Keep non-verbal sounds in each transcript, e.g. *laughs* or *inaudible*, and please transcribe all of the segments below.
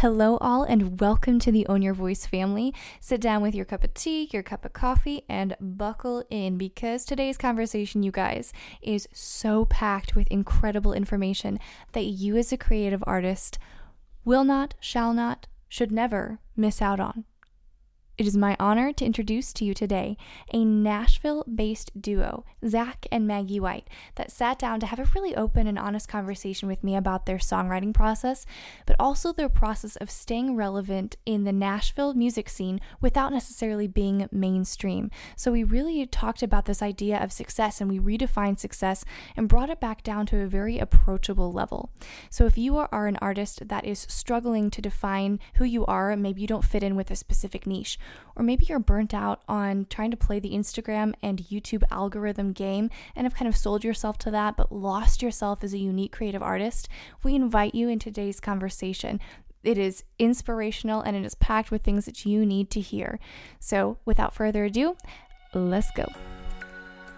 Hello, all, and welcome to the Own Your Voice family. Sit down with your cup of tea, your cup of coffee, and buckle in because today's conversation, you guys, is so packed with incredible information that you, as a creative artist, will not, shall not, should never miss out on. It is my honor to introduce to you today a Nashville based duo, Zach and Maggie White, that sat down to have a really open and honest conversation with me about their songwriting process, but also their process of staying relevant in the Nashville music scene without necessarily being mainstream. So we really talked about this idea of success and we redefined success and brought it back down to a very approachable level. So if you are an artist that is struggling to define who you are, maybe you don't fit in with a specific niche or maybe you're burnt out on trying to play the Instagram and YouTube algorithm game and have kind of sold yourself to that but lost yourself as a unique creative artist, we invite you in today's conversation. It is inspirational and it is packed with things that you need to hear. So, without further ado, let's go.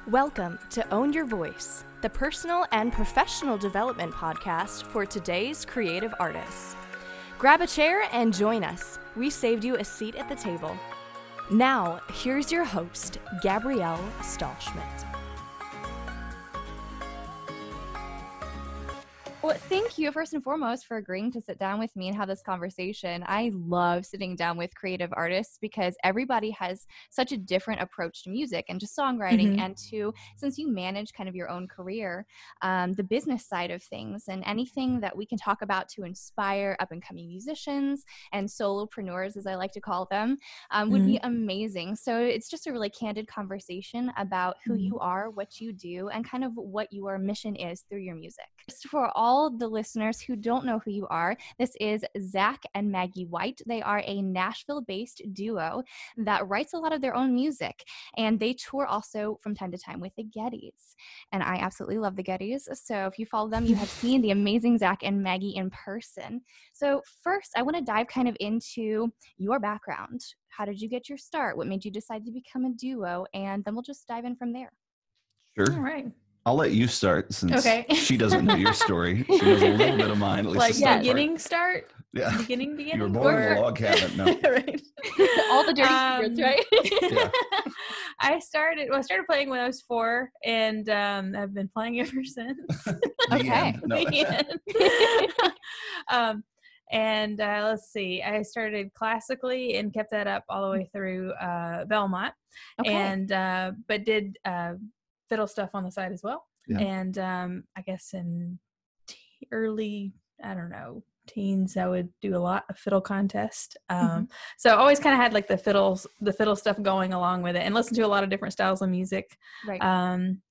Welcome to Own Your Voice, the personal and professional development podcast for today's creative artists. Grab a chair and join us. We saved you a seat at the table. Now, here's your host, Gabrielle Stahlschmidt. Well, thank you first and foremost for agreeing to sit down with me and have this conversation. I love sitting down with creative artists because everybody has such a different approach to music and to songwriting, mm-hmm. and to since you manage kind of your own career, um, the business side of things, and anything that we can talk about to inspire up and coming musicians and solopreneurs, as I like to call them, um, would mm-hmm. be amazing. So it's just a really candid conversation about who mm-hmm. you are, what you do, and kind of what your mission is through your music. Just for all all the listeners who don't know who you are, this is Zach and Maggie White. They are a Nashville based duo that writes a lot of their own music, and they tour also from time to time with the Gettys. And I absolutely love the Gettys. So if you follow them, you have seen the amazing Zach and Maggie in person. So, first, I want to dive kind of into your background. How did you get your start? What made you decide to become a duo? And then we'll just dive in from there. Sure. All right. I'll let you start since okay. *laughs* she doesn't know your story. She knows a little bit of mine. At least like yeah, beginning start. Yeah. Beginning, beginning. You were born or... in a log cabin. No. *laughs* right. *laughs* All the dirty um, secrets, right? yeah. I started. Well, I started playing when I was four, and um, I've been playing ever since. okay. No. um, and uh, let's see. I started classically and kept that up all the way through uh, Belmont, okay. and uh, but did uh, fiddle stuff on the side as well. Yeah. And um, I guess in t- early, I don't know, teens, I would do a lot of fiddle contest. Um, mm-hmm. So I always kind of had like the fiddles, the fiddle stuff going along with it, and listen to a lot of different styles of music. Right. Um,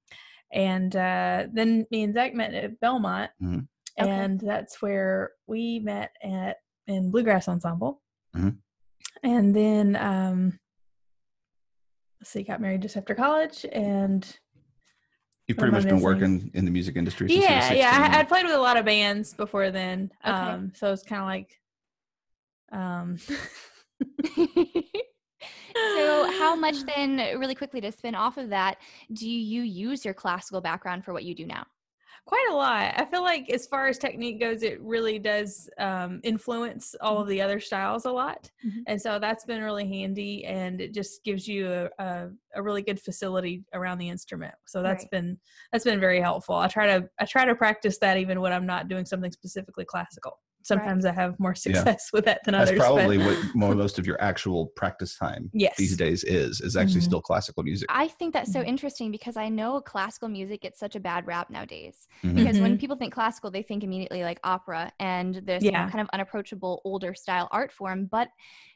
and uh, then me and Zach met at Belmont, mm-hmm. okay. and that's where we met at in bluegrass ensemble. Mm-hmm. And then um, let's see, got married just after college, and You've pretty much been working in the music industry. yeah, yeah. I, would played with a lot of bands before then, okay. um, so it's kind of like. Um. *laughs* so, how much *laughs* then, really quickly to spin off of that, do you use your classical background for what you do now? Quite a lot. I feel like as far as technique goes, it really does um, influence all of mm-hmm. the other styles a lot, mm-hmm. and so that's been really handy, and it just gives you a, a, a really good facility around the instrument. So that's right. been that's been very helpful. I try to I try to practice that even when I'm not doing something specifically classical sometimes right. I have more success yeah. *laughs* with that than That's others. That's probably but. what *laughs* most of your actual practice time yes. these days is, is actually mm-hmm. still classical music. I think that's so mm-hmm. interesting because I know classical music gets such a bad rap nowadays. Mm-hmm. Because when mm-hmm. people think classical, they think immediately like opera and this yeah. kind of unapproachable older style art form. But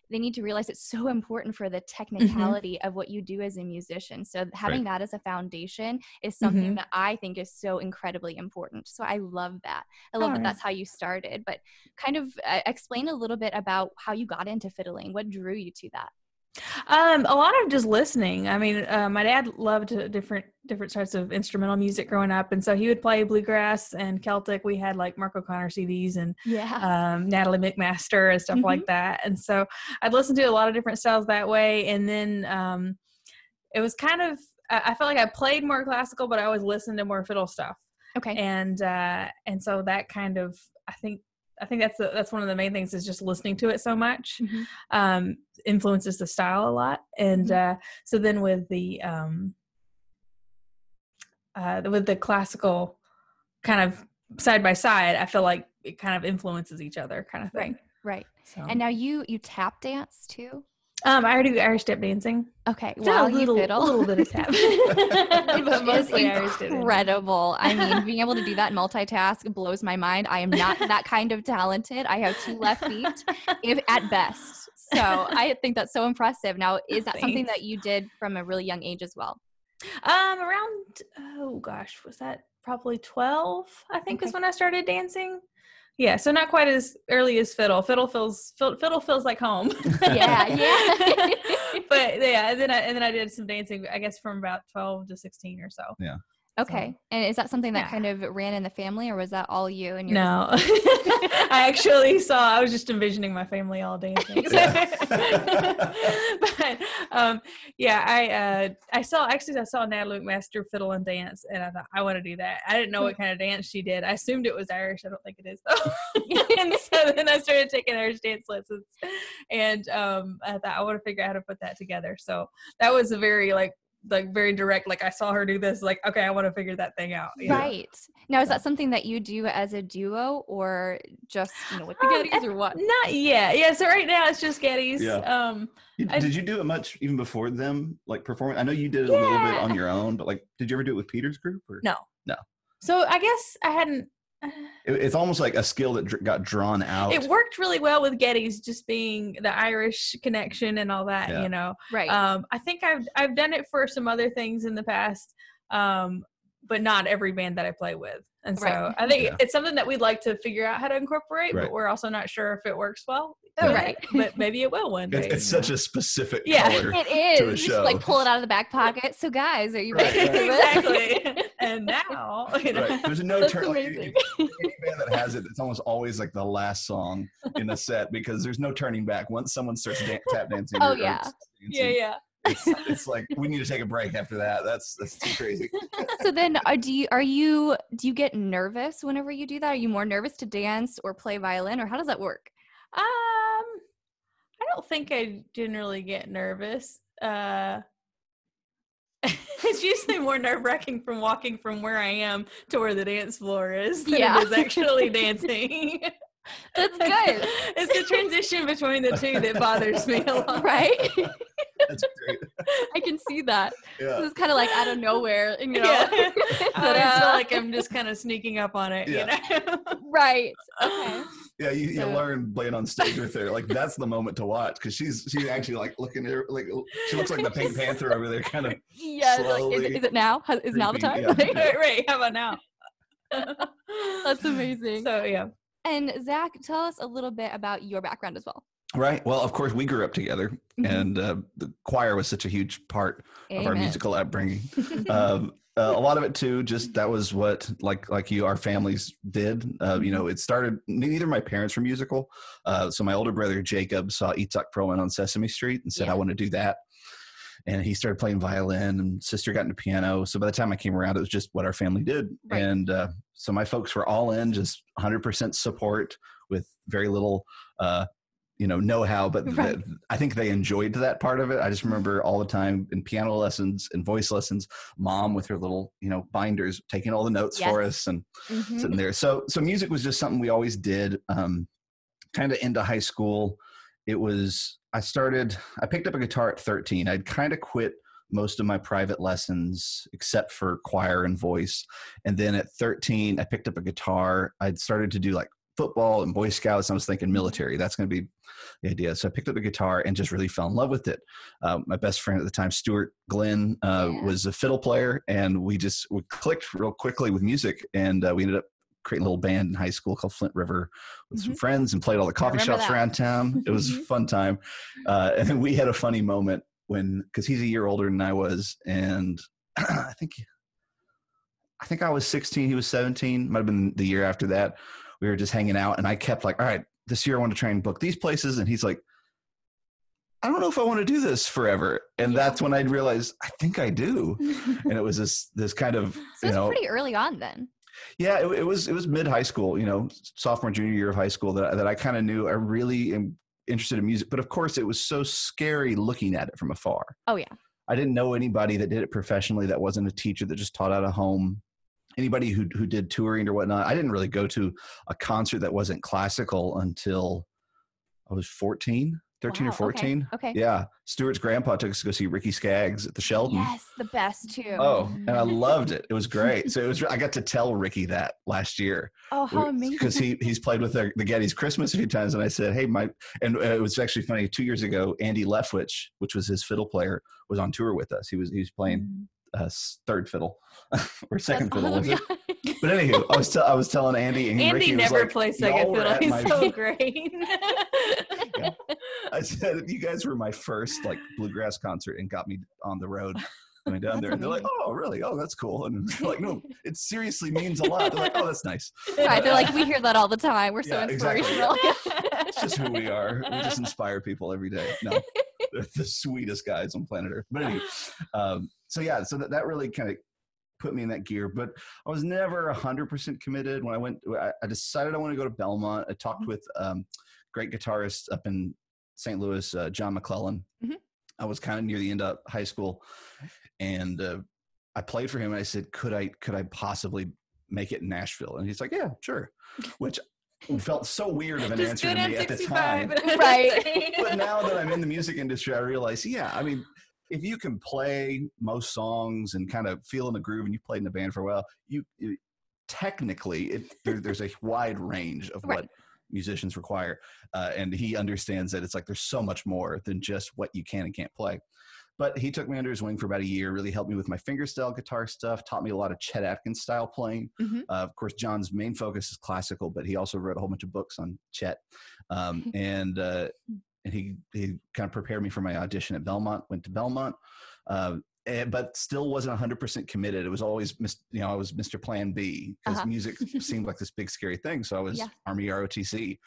they need to realize it's so important for the mm-hmm. technicality mm-hmm. of what you do as a musician. So having right. that as a foundation is something mm-hmm. that I think is so incredibly important. So I love that. I love that that's how you started. But kind of uh, explain a little bit about how you got into fiddling. What drew you to that? Um, a lot of just listening. I mean, uh, my dad loved different different types of instrumental music growing up, and so he would play bluegrass and Celtic. We had like Mark O'Connor CDs and yeah. um, Natalie MacMaster and stuff mm-hmm. like that. And so I'd listen to a lot of different styles that way. And then um, it was kind of I felt like I played more classical, but I always listened to more fiddle stuff. Okay. And uh, and so that kind of I think I think that's the, that's one of the main things is just listening to it so much mm-hmm. um, influences the style a lot. And mm-hmm. uh, so then with the um, uh, with the classical kind of side by side, I feel like it kind of influences each other, kind of thing. Right. Right. So. And now you you tap dance too. Um, I already do Irish step dancing. Okay, while a little, a little bit of tap, *laughs* but *laughs* mostly incredible. I mean, *laughs* being able to do that multitask blows my mind. I am not that kind of talented. I have two left feet, if at best. So I think that's so impressive. Now, is that Thanks. something that you did from a really young age as well? Um, around oh gosh, was that probably twelve? I think okay. is when I started dancing. Yeah, so not quite as early as fiddle. Fiddle feels fiddle feels like home. yeah, yeah. *laughs* but yeah, and then I, and then I did some dancing. I guess from about twelve to sixteen or so. Yeah. Okay. So, and is that something that yeah. kind of ran in the family or was that all you and your No. *laughs* *laughs* I actually saw I was just envisioning my family all dancing. *laughs* but um, yeah, I uh, I saw actually I saw Natalie MacMaster fiddle and dance and I thought I want to do that. I didn't know what kind of dance she did. I assumed it was Irish. I don't think it is though. and so then I started taking Irish dance lessons and um, I thought I want to figure out how to put that together. So that was a very like like very direct like i saw her do this like okay i want to figure that thing out right know? now is that something that you do as a duo or just you know with the um, or what? not yet. Yeah so right now it's just Gettys yeah. um you, I, did you do it much even before them like performing? I know you did it yeah. a little bit on your own but like did you ever do it with peter's group or? No. No. So i guess i hadn't it's almost like a skill that dr- got drawn out. It worked really well with Gettys, just being the Irish connection and all that. Yeah. You know, right? Um, I think I've I've done it for some other things in the past, um, but not every band that I play with. And so right. I think yeah. it's something that we'd like to figure out how to incorporate, right. but we're also not sure if it works well. Oh, right. But maybe it will one day. It's, it's such a specific yeah, it is. You just like pull it out of the back pocket. So guys, are you ready? exactly. and now, you know. right. there's no turn. Like, any band that has it, it's almost always like the last song in the set because there's no turning back once someone starts da- tap dancing. Oh yeah. Dancing, yeah, yeah. It's, it's, like we need to take a break after that. That's that's too crazy. *laughs* so then, are, do you are you do you get nervous whenever you do that? Are you more nervous to dance or play violin, or how does that work? Um, I don't think I generally get nervous. Uh, *laughs* it's usually more nerve wracking from walking from where I am to where the dance floor is than yeah. it is actually *laughs* dancing. That's *laughs* good. it's the transition between the two that bothers me a lot. Right? That's great. I can see that. Yeah. It's kind of like out of nowhere, you know. Yeah. *laughs* I uh, feel like I'm just kind of sneaking up on it, yeah. you know. *laughs* right. Okay. Yeah, you, so. learn playing on stage with her. Like that's the moment to watch because she's she's actually like looking at her like she looks like the Pink Panther over there, kind of. Yeah, like, is, it, is, it now? Is creepy. now the time? Yeah. right, right. How about now? that's amazing. So yeah. And Zach, tell us a little bit about your background as well. Right. Well, of course, we grew up together, mm-hmm. and uh, the choir was such a huge part Amen. of our musical upbringing. *laughs* um, uh, a lot of it too, just that was what like like you, our families did. Uh, you know, mm-hmm. it started. Neither my parents were musical, uh, so my older brother Jacob saw Itzhak Perlman on Sesame Street and said, yeah. "I want to do that." And he started playing violin, and sister got into piano. So by the time I came around, it was just what our family did, right. and uh, so my folks were all in, just 100% support with very little uh, you know know-how but *laughs* right. the, i think they enjoyed that part of it i just remember all the time in piano lessons and voice lessons mom with her little you know binders taking all the notes yes. for us and mm-hmm. sitting there so so music was just something we always did um kind of into high school it was i started i picked up a guitar at 13 i'd kind of quit most of my private lessons except for choir and voice and then at 13 i picked up a guitar i'd started to do like football and Boy Scouts. I was thinking military. That's going to be the idea. So I picked up a guitar and just really fell in love with it. Um, my best friend at the time, Stuart Glenn, uh, was a fiddle player, and we just we clicked real quickly with music, and uh, we ended up creating a little band in high school called Flint River with mm-hmm. some friends and played all the coffee shops that. around town. It was a fun time. Uh, and we had a funny moment when, because he's a year older than I was, and *clears throat* I think I think I was 16, he was 17, might have been the year after that we were just hanging out and I kept like, all right, this year I want to try and book these places. And he's like, I don't know if I want to do this forever. And yeah. that's when I'd realize I think I do. *laughs* and it was this this kind of so you know pretty early on then. Yeah, it, it was it was mid high school, you know, sophomore junior year of high school that that I kind of knew I really am interested in music, but of course it was so scary looking at it from afar. Oh yeah. I didn't know anybody that did it professionally that wasn't a teacher that just taught out of home. Anybody who who did touring or whatnot. I didn't really go to a concert that wasn't classical until I was 14. 13 wow, or 14. Okay, okay. Yeah. Stuart's grandpa took us to go see Ricky Skaggs at the Sheldon. Yes, the best too. Oh, and I *laughs* loved it. It was great. So it was. I got to tell Ricky that last year. Oh, how amazing! Because he he's played with the, the Gettys Christmas a few times, and I said, "Hey, my," and it was actually funny. Two years ago, Andy Leftwich, which was his fiddle player, was on tour with us. He was he was playing mm uh, third fiddle *laughs* or second That's fiddle. Was it? *laughs* But anywho, I was t- I was telling Andy and Andy Ricky never like, plays second fiddle. He's my... so great. yeah. I said you guys were my first like bluegrass concert and got me on the road coming *laughs* down there. And they're like, oh, really? Oh, that's cool. And *laughs* like, no, it seriously means a lot. They're like, oh, that's nice. *laughs* Right. They're like, we hear that all the time. We're so yeah, inspirational. Exactly. it's just who we are. We just inspire people every day. No, they're the sweetest guys on planet Earth. But anyway, um, so yeah, so that, that really kind of put me in that gear but i was never 100% committed when i went i decided i want to go to belmont i talked mm-hmm. with um, great guitarist up in st louis uh, john mcclellan. Mm-hmm. i was kind of near the end of high school and uh, i played for him and i said could i could i possibly make it in nashville? And he's like yeah sure *laughs* which felt so weird of an Just answer to me at the time. *laughs* Right. But now that i'm in the music industry i realize yeah i mean if you can play most songs and kind of feel in the groove and you played in a band for a while, you, you technically it, there, there's a wide range of right. Musicians require, uh, and he understands that it's like there's so much more than just what you can and can't play. But he took me under his wing for about a year, really helped me with my fingerstyle guitar stuff, taught me a lot of Chet Atkins style playing. Mm-hmm. Uh, of course, John's main focus is classical, but he also wrote a whole bunch of books on Chet. Um, *laughs* and uh, and he he kind of prepared me for my audition at Belmont. Went to Belmont, uh, but still wasn't 100% committed. It was always you know I was Mr. Plan B because uh-huh. music seemed like this big scary thing. So I was yeah. Army ROTC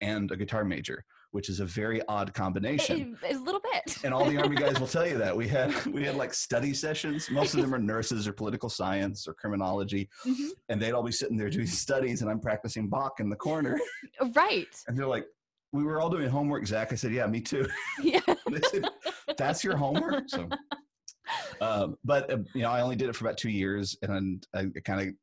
and a guitar major, which is a very odd combination. a little bit. and all the Army guys will tell you that we had *laughs* we had like study sessions. Most of them are nurses or political science or criminology, mm-hmm. and they'd all be sitting there doing studies, and I'm practicing Bach in the corner. right. And they're like, we were all doing homework, Zach. I said, yeah, me too. *laughs* Yeah. *laughs* said, That's your homework. So, um, but uh, you know, I only did it for about two years, and I kind of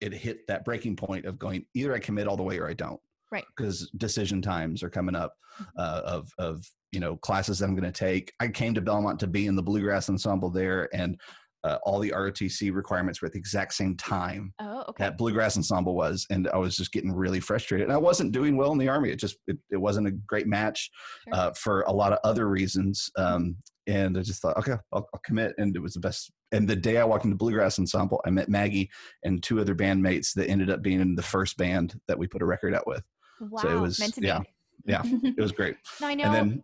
it hit that breaking point of going either I commit all the way or I don't. Right. Because decision times are coming up mm-hmm. uh, of of you know classes that I'm going to take. I came to Belmont to be in the bluegrass ensemble there, and uh, all the ROTC requirements were at the exact same time oh, okay. that Bluegrass Ensemble was, and I was just getting really frustrated. And I wasn't doing well in the Army. It just it, it wasn't a great match sure. uh, for a lot of other reasons. Um, and I just thought, okay, I'll, I'll, commit. And it was the best. And the day I walked into Bluegrass Ensemble, I met Maggie and two other bandmates that ended up being in the first band that we put a record out with. Wow, so it was yeah, yeah, it was great. *laughs* now I know. And then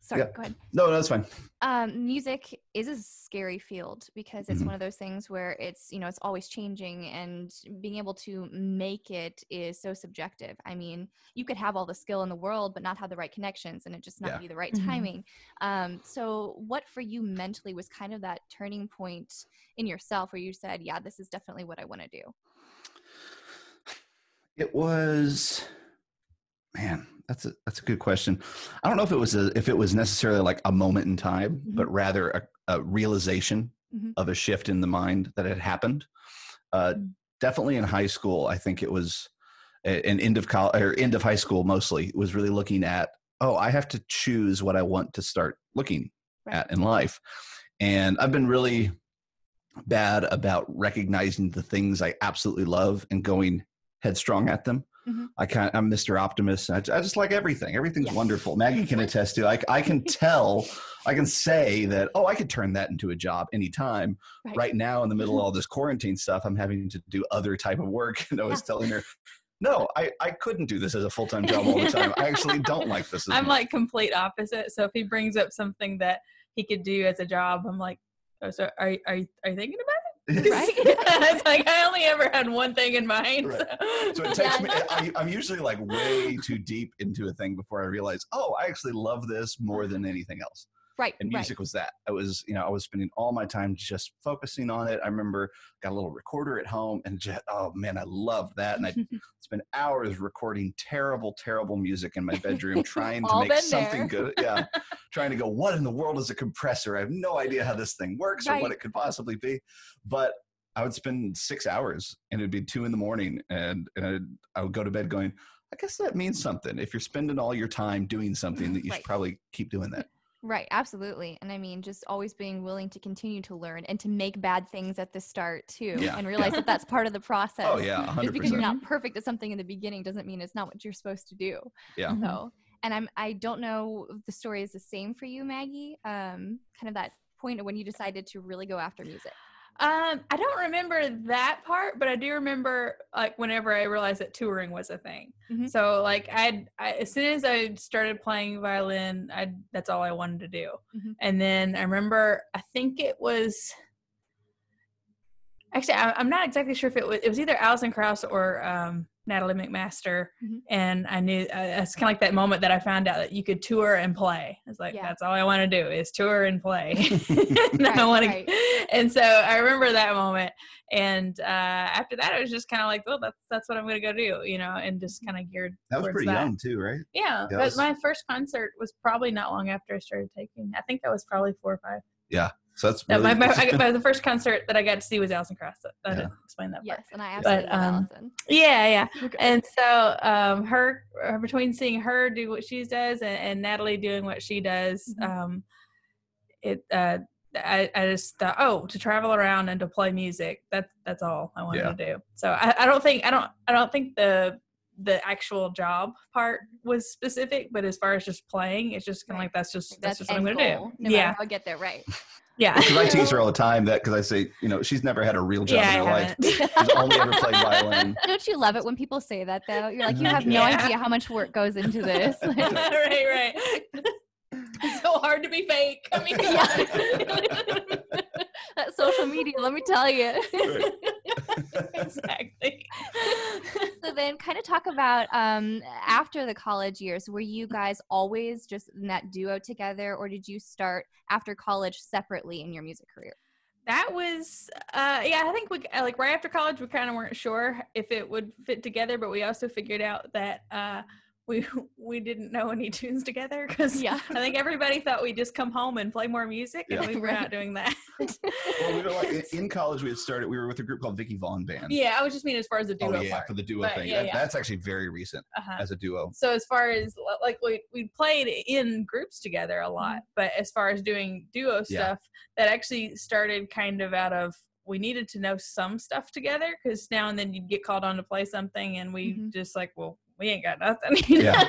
sorry yeah. go ahead no no that's fine um, music is a scary field because it's mm-hmm. one of those things where it's you know it's always changing and being able to make it is so subjective i mean you could have all the skill in the world but not have the right connections and it just not yeah. be the right mm-hmm. timing um, so what for you mentally was kind of that turning point in yourself where you said yeah this is definitely what i want to do it was man that's a that's a good question. I don't know if it was a, if it was necessarily like a moment in time, mm-hmm. but rather a, a realization mm-hmm. of a shift in the mind that had happened. Uh, mm-hmm. Definitely in high school, I think it was an end of college or end of high school mostly was really looking at oh I have to choose what I want to start looking right. at in life, and I've been really bad about recognizing the things I absolutely love and going headstrong at them. Mm-hmm. I kind I'm Mr. Optimist. I, I, just like everything. Everything's yes. wonderful. Maggie can *laughs* attest to. I, I can tell. I can say that. Oh, I could turn that into a job anytime. Right, right now, in the middle of all this quarantine stuff, I'm having to do other type of work. And I was yeah. telling her, no, I, I couldn't do this as a full time job all the *laughs* time. I actually don't like this. I'm much. like complete opposite. So if he brings up something that he could do as a job, I'm like, oh, so are, are, are you thinking about it? *laughs* right? it's like I only ever had one thing in mind. Right. So. so. it takes yeah. me. *laughs* I, I'm usually like way too deep into a thing before I realize, oh, I actually love this more than anything else. Right. And music right. was that. I was, you know, I was spending all my time just focusing on it. I remember got a little recorder at home and just, oh man, I loved that. And I *laughs* spent hours recording terrible, terrible music in my bedroom trying to make something there. good. Yeah. trying to go, what in the world is a compressor? I have no idea how this thing works right. or what it could possibly be. But I would spend six hours and it'd be two in the morning and, and I'd, I would go to bed going, I guess that means something. If you're spending all your time doing something, that you right. should probably keep doing that. Right, absolutely. And I mean, just always being willing to continue to learn and to make bad things at the start too, yeah. and *laughs* realize that that's part of the process. Oh yeah, 100%. Just because you're not perfect at something in the beginning doesn't mean it's not what you're supposed to do. Yeah. So, and I'm I don't know if the story is the same for you, Maggie. Um, kind of that point when you decided to really go after music. Um, I don't remember that part, but I do remember like whenever I realized that touring was a thing. Mm-hmm. So like I'd, I, as soon as I started playing violin, I that's all I wanted to do. Mm-hmm. And then I remember, I think it was actually I, am not exactly sure if it was it was either Alison Krauss or um, Natalie MacMaster, mm-hmm. and I knew uh, it's kind of like that moment that I found out that you could tour and play. It's like yeah. that's all I want to do is tour and play. *laughs* *laughs* and right, I want right. to, and so I remember that moment. And uh, after that, it was just kind of like, oh, that's that's what I'm going to go do, you know, and just kind of geared. That was pretty that. young too, right? Yeah, yeah but my first concert was probably not long after I started taking. I think that was probably four or five. Yeah, so that's really, my, my, I, the first concert that I got to see was Alison Krauss. I yeah. didn't explain that. Yes, part. and I absolutely but, um, Alison. Yeah, yeah. *laughs* And so um, her uh, between seeing her do what she does and, and Natalie doing what she does, mm-hmm. um, it uh, I, I just thought, oh, to travel around and to play music. That's that's all I wanted yeah. to do. So I, I don't think I don't I don't think the the actual job part was specific, but as far as just playing, it's just kind of right. like that's just that's, that's just what I'm going to do. No yeah, I'll get there right. *laughs* Yeah. Because I tease her all the *laughs* time that because I say, you know, she's never had a real job yeah, in her life. She's only ever played *laughs* violin. *laughs* Don't you love it when people say that though? You're like, you have mm-hmm. no yeah. idea how much work goes into this. right, right. It's so hard to be fake. I mean, yeah. that social media, let me tell you. *laughs* *laughs* exactly. *laughs* so then kind of talk about um, after the college years, were you guys always just in that duo together or did you start after college separately in your music career? that was uh yeah i think we like right after college we kind of weren't sure if it would fit together but we also figured out that uh we *laughs* we didn't know any tunes together because yeah. I think everybody thought we'd just come home and play more music, and we were right. not doing that. *laughs* well, we were like in *laughs* college. We had started. We were with a group called Vickie Vaughn Band. Yeah, I was just mean as far as the duo. Oh yeah, part. for the duo but, thing. Yeah, that, That's actually very recent uh-huh. as a duo. So as far as like we we played in groups together a lot, mm-hmm. but as far as doing duo stuff, that actually started kind of out of we needed to know some stuff together because now and then you'd get called on to play something and we mm-hmm. just like well we ain't got nothing. *laughs* you yeah.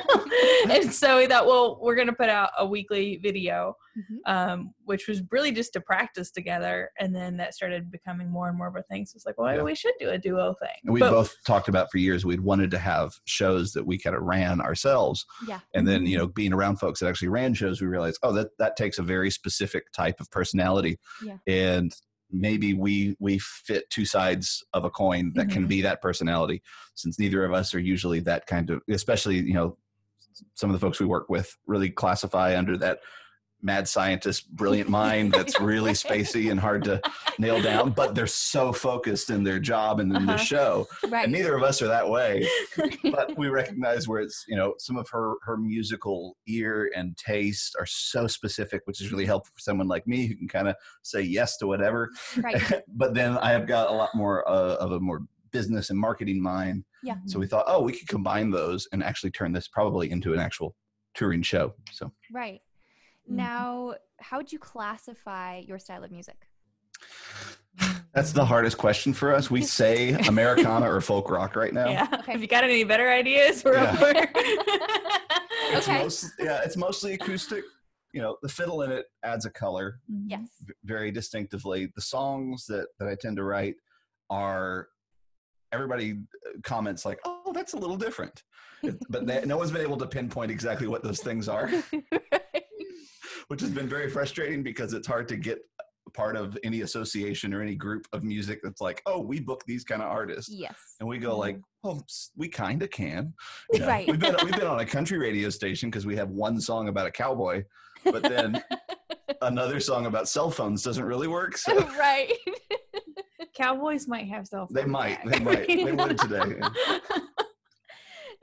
and so we thought, well, we're going to put out a weekly video, mm-hmm. um, which was really just to practice together. And then that started becoming more and more of a thing. So it's like, well, yeah. we should do a duo thing. And we both talked about for years, we'd wanted to have shows that we kind of ran ourselves. Yeah. And then, you know, being around folks that actually ran shows, we realized, oh, that, that takes a very specific type of personality. Yeah. And maybe we we fit two sides of a coin that mm-hmm. can be that personality since neither of us are usually that kind of especially you know some of the folks we work with really classify under that mad scientist, brilliant mind that's really *laughs* spacey and hard to nail down, but they're so focused in their job and in uh-huh. the show. Right. And neither of us are that way. *laughs* but we recognize where it's, you know, some of her her musical ear and taste are so specific, which is really helpful for someone like me who can kind of say yes to whatever. Right. *laughs* but then I have got a lot more uh, of a more business and marketing mind. Yeah. So we thought, oh, we could combine those and actually turn this probably into an actual touring show. So right. Mm-hmm. Now, how would you classify your style of music? That's the hardest question for us. We say Americana or folk rock right now. Yeah. Okay. Have you got any better ideas? We're yeah. *laughs* it's okay. Most, yeah, it's mostly acoustic. You know, the fiddle in it adds a color. Mm-hmm. Yes. Very distinctively. The songs that that I tend to write are everybody uh, comments like, "Oh, that's a little different," but they, no one's been able to pinpoint exactly what those things are. *laughs* which has been very frustrating because it's hard to get part of any association or any group of music that's like, oh, we book these kind of artists. Yes. And we go like, mm-hmm. well, we kind of can. You know, right. We've been we've been on a country radio station because we have one song about a cowboy, but then *laughs* another song about cell phones doesn't really work. So. *laughs* right. Cowboys might have cell phones. They might. Back. They might. They *laughs* would today.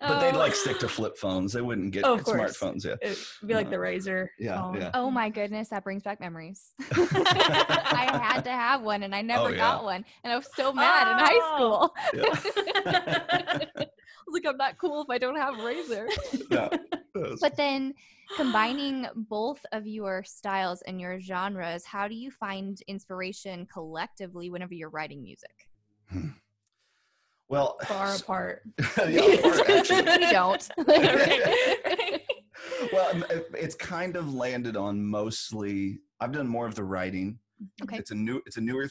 But they'd like stick to flip phones. They wouldn't get oh, smartphones. Yeah, it'd be like the Razr. Yeah, phone. yeah. Oh my goodness, that brings back memories. *laughs* I had to have one, and I *laughs* never oh, yeah. got one, and I was so mad oh. in high school. Yeah. *laughs* I was like, I'm not cool if I don't have Razr. Yeah. But then combining both of your styles and your genres, how do you find inspiration collectively whenever you're writing music? Hmm. Well, far *laughs* apart. *laughs* *laughs* yeah, we don't. well, it's kind of landed on mostly. I've done more of the writing. Okay. It's a new. It's a newer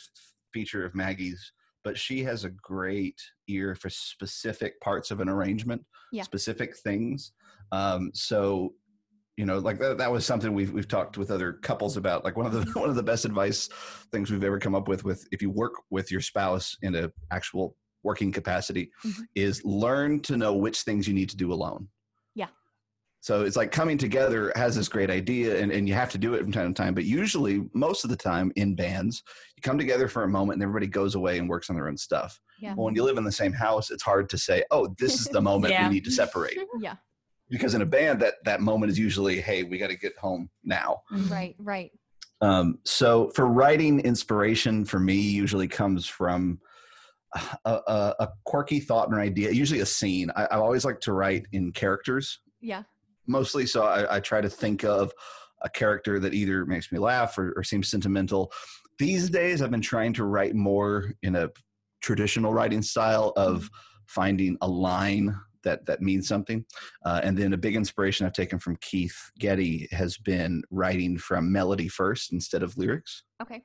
feature of Maggie's, but she has a great ear for specific parts of an arrangement, yeah. specific things. Um, so you know like that, that was something we've we've talked with other couples about like one of the one of the best advice things we've ever come up with with if you work with your spouse in a actual working capacity mm-hmm. is learn to know which things you need to do alone yeah so it's like coming together has this great idea and, and you have to do it from time to time but usually most of the time in bands you come together for a moment and everybody goes away and works on their own stuff yeah. well when you live in the same house it's hard to say oh this is the *laughs* moment yeah. we need to separate *laughs* yeah because in a band that that moment is usually hey we got to get home now mm-hmm. right right um, so for writing inspiration for me usually comes from a, a, a quirky thought or idea usually a scene I, I, always like to write in characters yeah mostly so I, I try to think of a character that either makes me laugh or, or seems sentimental these days i've been trying to write more in a traditional writing style of mm-hmm. finding a line that that means something. Uh, and then a big inspiration I've taken from Keith Getty has been writing from melody first instead of lyrics. Okay.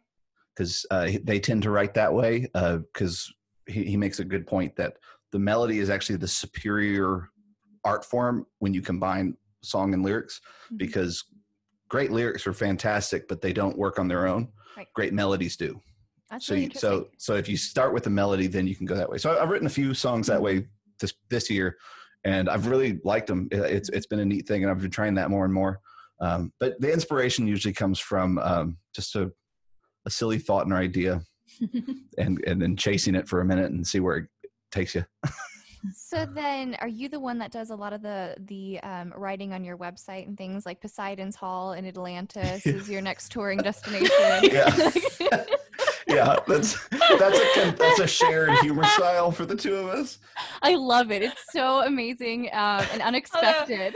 Because uh, they tend to write that way. Because uh, he, he makes a good point that the melody is actually the superior art form when you combine song and lyrics. Mm-hmm. Because great lyrics are fantastic, but they don't work on their own. Right. Great melodies do. That's so really you, so so if you start with a melody, then you can go that way. So I've written a few songs that mm-hmm. way this this year, and I've really liked them. It's it's been a neat thing, and I've been trying that more and more. Um, but the inspiration usually comes from um, just a a silly thought and idea, and and then chasing it for a minute and see where it takes you. so then, are you the one that does a lot of the the um, writing on your website and things like Poseidon's Hall in Atlantis is your next touring destination? *laughs* Yeah *laughs* yeah, that's that's a that's a shared humor style for the two of us. I love it. It's so amazing um, and unexpected.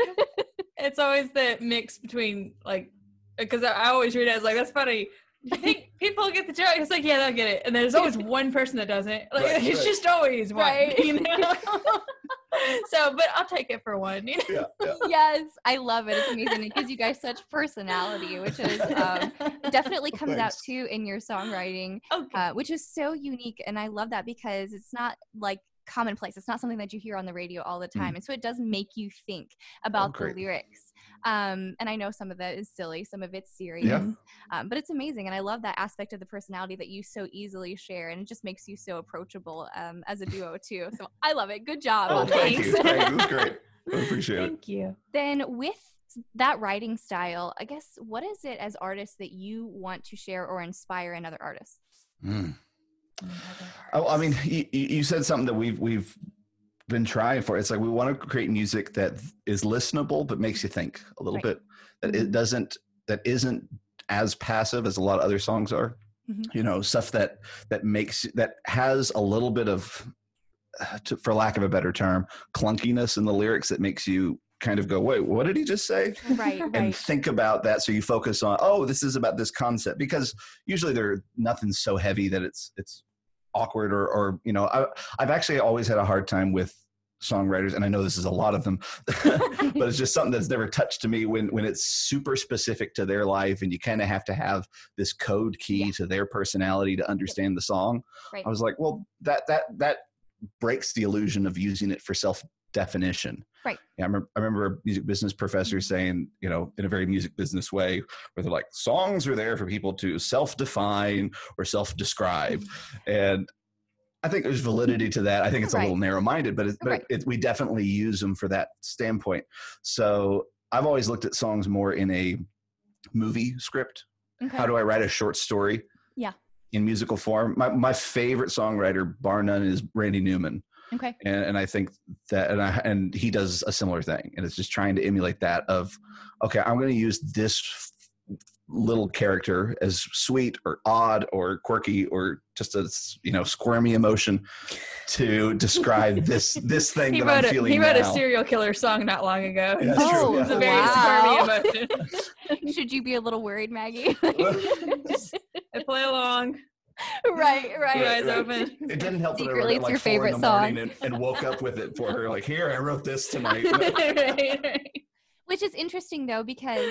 it's always the mix between like because I, I always read it as like that's funny. I think people get the joke? It's like, yeah, they'll get it. And there's always *laughs* one person that doesn't. Like, right, it's right. just always one. Right. You know? *laughs* so, but I'll take it for one. You know? yeah, yeah. Yes, I love it. It's amazing. It gives you guys such personality, which is um, definitely *laughs* comes out too in your songwriting, okay. uh, which is so unique. And I love that because it's not like commonplace. It's not something that you hear on the radio all the time. Mm. And so it does make you think about oh, the lyrics. Um, and I know some of that is silly, some of it's serious, yeah. um, but it's amazing. And I love that aspect of the personality that you so easily share. And it just makes you so approachable um, as a duo, too. So I love it. Good job. Oh, thank you. Thank you. It was great. *laughs* I appreciate thank it. Thank you. Then with that writing style, I guess, what is it as artists that you want to share or inspire in other artists? Mm. Oh, I mean, you, you said something that we've we've been trying for. It's like we want to create music that is listenable but makes you think a little right. bit. That it mm-hmm. doesn't that isn't as passive as a lot of other songs are. Mm-hmm. You know, stuff that that makes that has a little bit of, to, for lack of a better term, clunkiness in the lyrics that makes you kind of go, wait, what did he just say? Right. and right. think about that. So you focus on, oh, this is about this concept because usually there nothing's so heavy that it's it's awkward or or you know I, I've actually always had a hard time with songwriters and i know this is a lot of them *laughs* but it's just something that's never touched to me when when it's super specific to their life and you kind of have to have this code key yeah. to their personality to understand the song right. i was like well that that that breaks the illusion of using it for self definition. Right. Yeah, I remember, I remember a music business professor mm-hmm. saying, you know, in a very music business way, where they're like, songs are there for people to self define or self describe. Mm-hmm. and I think there's validity to that. I think it's right. a little narrow minded, but, it, but right. it, we definitely use them for that standpoint. So I've always looked at songs more in a movie script Okay. How do I write a short story? Yeah. In musical form. My my favorite songwriter, bar none, is Randy Newman. Okay. And, and I think that, and I, and he does a similar thing, and it's just trying to emulate that of, okay, I'm going to use this little character as sweet or odd or quirky or just a you know squirmy emotion to describe *laughs* this this thing he that wrote I'm feeling. A, he wrote now. a serial killer song not long ago. Yeah, oh, it's a very wow. squirmy emotion. *laughs* *laughs* Should you be a little worried, Maggie? I play along. Right, right. Your eyes open. It didn't help Secretly, that I wrote it, it's like your four favorite in the song. morning and, and woke up with it for her. Like, here, I wrote this tonight. *laughs* right, right. Which is interesting though, because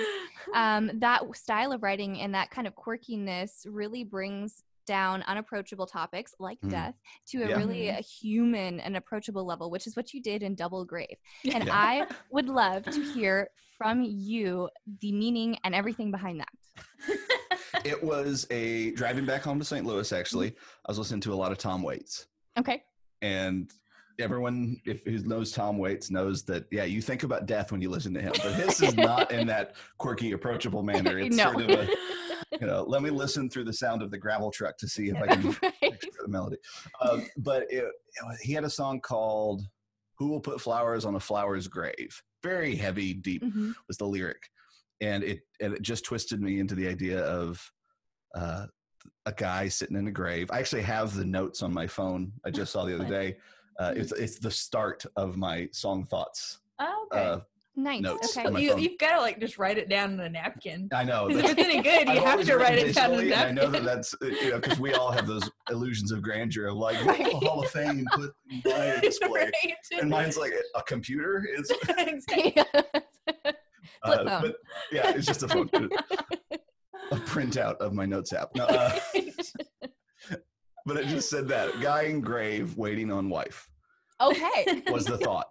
um, that style of writing and that kind of quirkiness really brings down unapproachable topics like mm. death to a yeah. really a human and approachable level, which is what you did in Double Grave. And yeah. I would love to hear from you the meaning and everything behind that. *laughs* *laughs* it was a driving back home to St. Louis, actually. I was listening to a lot of Tom Waits. Okay. And everyone if who knows Tom Waits knows that yeah, you think about death when you listen to him, but his is *laughs* not in that quirky, approachable manner. It's no. sort of a you know, let me listen through the sound of the gravel truck to see if I can *laughs* right. the melody. Um, but it, it, he had a song called "Who Will Put Flowers on a Flower's Grave." Very heavy, deep mm-hmm. was the lyric, and it and it just twisted me into the idea of. Uh, a guy sitting in a grave. I actually have the notes on my phone. I just saw the other day uh, it's it's the start of my song thoughts. Oh, okay. Uh, nice. Notes okay. You, you've got to like just write it down in a napkin. I know. If it's any good, you have to write it down on a napkin. I know that that's uh, you know because we all have those illusions of grandeur of like right. *laughs* oh, Hall of Fame put *laughs* my display, right. and mine's like a, a computer is. *laughs* *laughs* uh, but yeah, it's just a phone. a *laughs* printout of my notes app. No, uh, *laughs* but it just said that guy in grave waiting on wife. Okay, was the thought,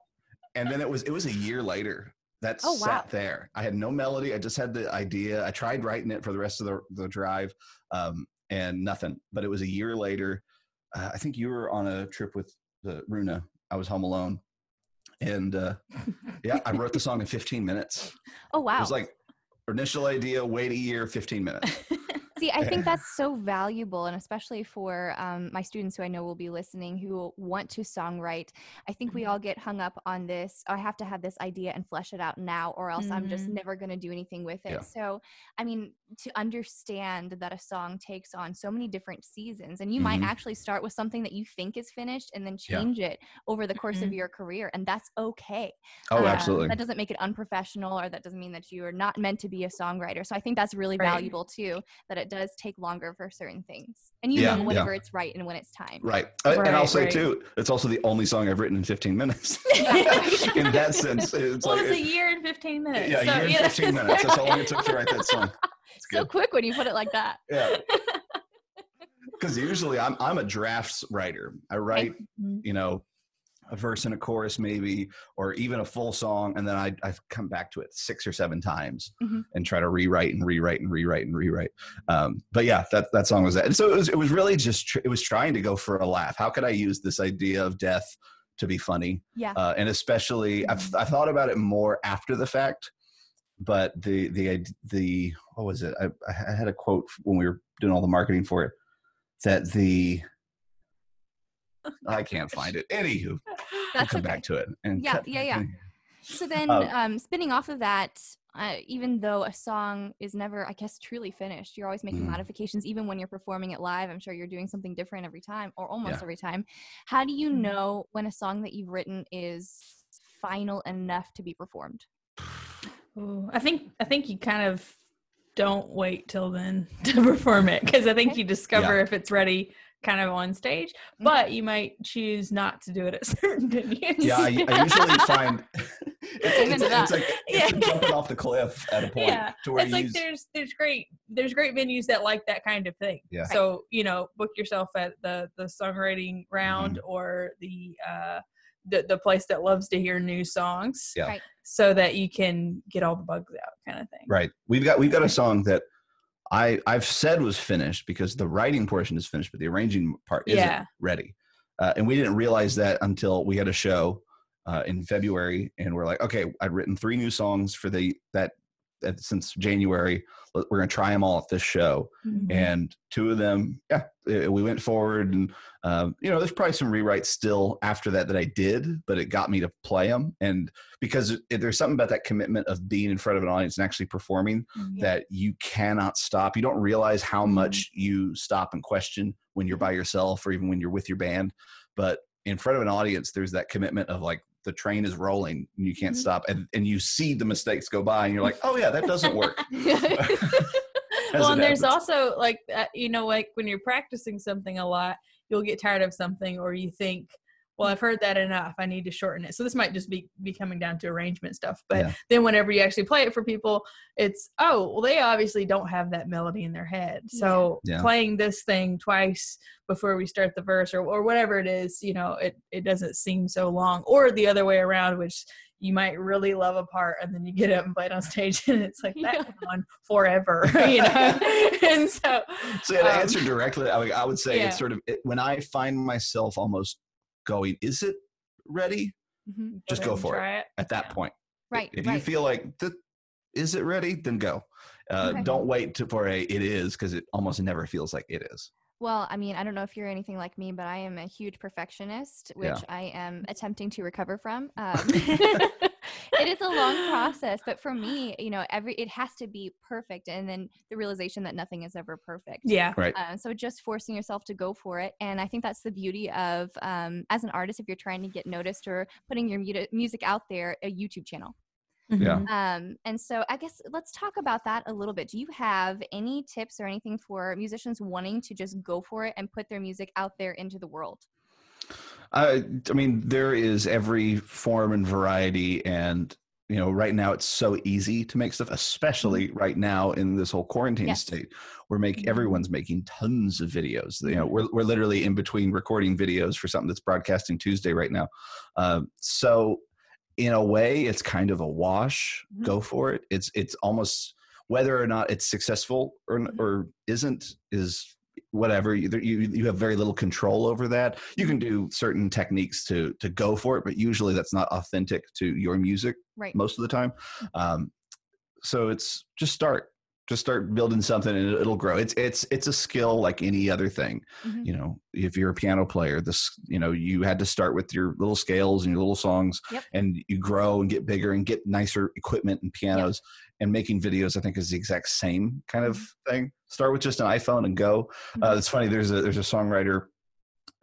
and then it was it was a year later that oh, sat wow. there. I had no melody. I just had the idea. I tried writing it for the rest of the the drive, um, and nothing. But it was a year later. Uh, I think you were on a trip with the Runa. I was home alone, and uh, yeah, I wrote the song in 15 minutes. *laughs* Oh wow! It was like initial idea, wait a year, 15 minutes. *laughs* See, I think *laughs* that's so valuable, and especially for um, my students who I know will be listening who want to songwrite. I think we mm-hmm. all get hung up on this. I have to have this idea and flesh it out now, or else mm-hmm. I'm just mm-hmm. never going to do anything with it. Yeah. So, I mean, to understand that a song takes on so many different seasons, and you mm-hmm. might actually start with something that you think is finished and then change yeah. it over the course mm-hmm. of your career, and that's okay. Oh, um, absolutely. That doesn't make it unprofessional, or that doesn't mean that you are not meant to be a songwriter. So, I think that's really right. valuable too. That it does take longer for certain things. And you yeah, know whenever yeah. it's right and when it's time. Right. Right and I'll say right. too, it's also the only song I've written in 15 minutes. *laughs* *laughs* in that sense, it's well, like it's a year and 15 minutes. Yeah, so, a year and 15 minutes. That's how long it took to write that song. *laughs* It's so quick when you put it like that. Yeah. Because usually I'm I'm a drafts writer. I write, okay. Mm-hmm. you know, a verse and a chorus maybe or even a full song and then i i come back to it six or seven times mm-hmm. and try to rewrite and rewrite and rewrite and rewrite. Um, but yeah that that song was that and so it was it was really just tr- it was trying to go for a laugh. How could i use this idea of death to be funny? Yeah. Uh, and especially mm-hmm. I've, i thought about it more after the fact but the the the what was it? I, I had a quote when we were doing all the marketing for it that the I can't find it. Anywho, *laughs* That's come okay. back to it. And yeah, yeah, yeah. So then, um, um, spinning off of that, uh, even though a song is never, I guess, truly finished, you're always making mm. modifications. Even when you're performing it live, I'm sure you're doing something different every time, or almost yeah. every time. How do you mm-hmm. know when a song that you've written is final enough to be performed? *sighs* Ooh, I think I think you kind of don't wait till then *laughs* to perform it because I think you discover yeah. if it's ready kind of on stage, mm-hmm. but you might choose not to do it at *laughs* certain venues. Yeah, I, I usually find *laughs* *laughs* it's, it's, it's, like yeah. it's jumping off the cliff at a point. Yeah, it's like use... there's there's great there's great venues that like that kind of thing. Yeah. So you know, book yourself at the the songwriting round mm-hmm. or the uh the the place that loves to hear new songs. Yeah. Right. So that you can get all the bugs out, kind of thing. Right. We've got we've got a song that I I've said was finished because the writing portion is finished, but the arranging part isn't yeah. ready. Uh, and we didn't realize that until we had a show uh, in February, and we're like, okay, I'd written three new songs for the that since January. We're going to try them all at this show. Mm-hmm. And two of them, yeah, we went forward. And, um, you know, there's probably some rewrites still after that that I did, but it got me to play them. And because it, there's something about that commitment of being in front of an audience and actually performing mm-hmm. that you cannot stop. You don't realize how mm-hmm. much you stop and question when you're by yourself or even when you're with your band. But in front of an audience, there's that commitment of like, the train is rolling and you can't mm-hmm. stop and, and you see the mistakes go by and you're like oh yeah that doesn't work *laughs* *laughs* well and there's also like uh, you know like when you're practicing something a lot you'll get tired of something or you think well i've heard that enough i need to shorten it so this might just be be coming down to arrangement stuff but yeah. then whenever you actually play it for people it's oh well they obviously don't have that melody in their head so yeah. playing this thing twice before we start the verse or, or whatever it is you know it it doesn't seem so long or the other way around which you might really love a part and then you get up and play it on stage *laughs* and it's like that yeah. on forever *laughs* you know and so so yeah, to um, answer directly I would, I would say yeah. it's sort of it, when i find myself almost going, is it ready? Mm-hmm. Just go for it, it, at that yeah. point. Right. If right. you feel like, is it ready? Then go. Uh, okay. Don't wait to, for a it is because it almost never feels like it is. Well, I mean, I don't know if you're anything like me, but I am a huge perfectionist, which yeah. I am attempting to recover from. Um, *laughs* *laughs* it is a long process, but for me, you know, every it has to be perfect, and then the realization that nothing is ever perfect. Yeah, right. Uh, so just forcing yourself to go for it, and I think that's the beauty of um, as an artist, if you're trying to get noticed or putting your mu- music out there, a YouTube channel. Yeah. Um, and so I guess let's talk about that a little bit. Do you have any tips or anything for musicians wanting to just go for it and put their music out there into the world? I, I mean, there is every form and variety, and you know, right now it's so easy to make stuff, especially mm-hmm. right now in this whole quarantine yes. state. We're making mm-hmm. everyone's making tons of videos. You know, we're we're literally in between recording videos for something that's broadcasting Tuesday right now. Um, so in a way it's kind of a wash mm-hmm. go for it it's it's almost whether or not it's successful or mm-hmm. or isn't is whatever you, you you have very little control over that you can do certain techniques to to go for it but usually that's not authentic to your music right most of the time um so it's just start just start building something and it'll grow it's it's it's a skill like any other thing mm-hmm. you know if you're a piano player this you know you had to start with your little scales and your little songs yep. and you grow and get bigger and get nicer equipment and pianos. And making videos i think is the exact same kind of mm-hmm. thing start with just an iphone and go uh, mm-hmm. uh, it's funny there's a there's a songwriter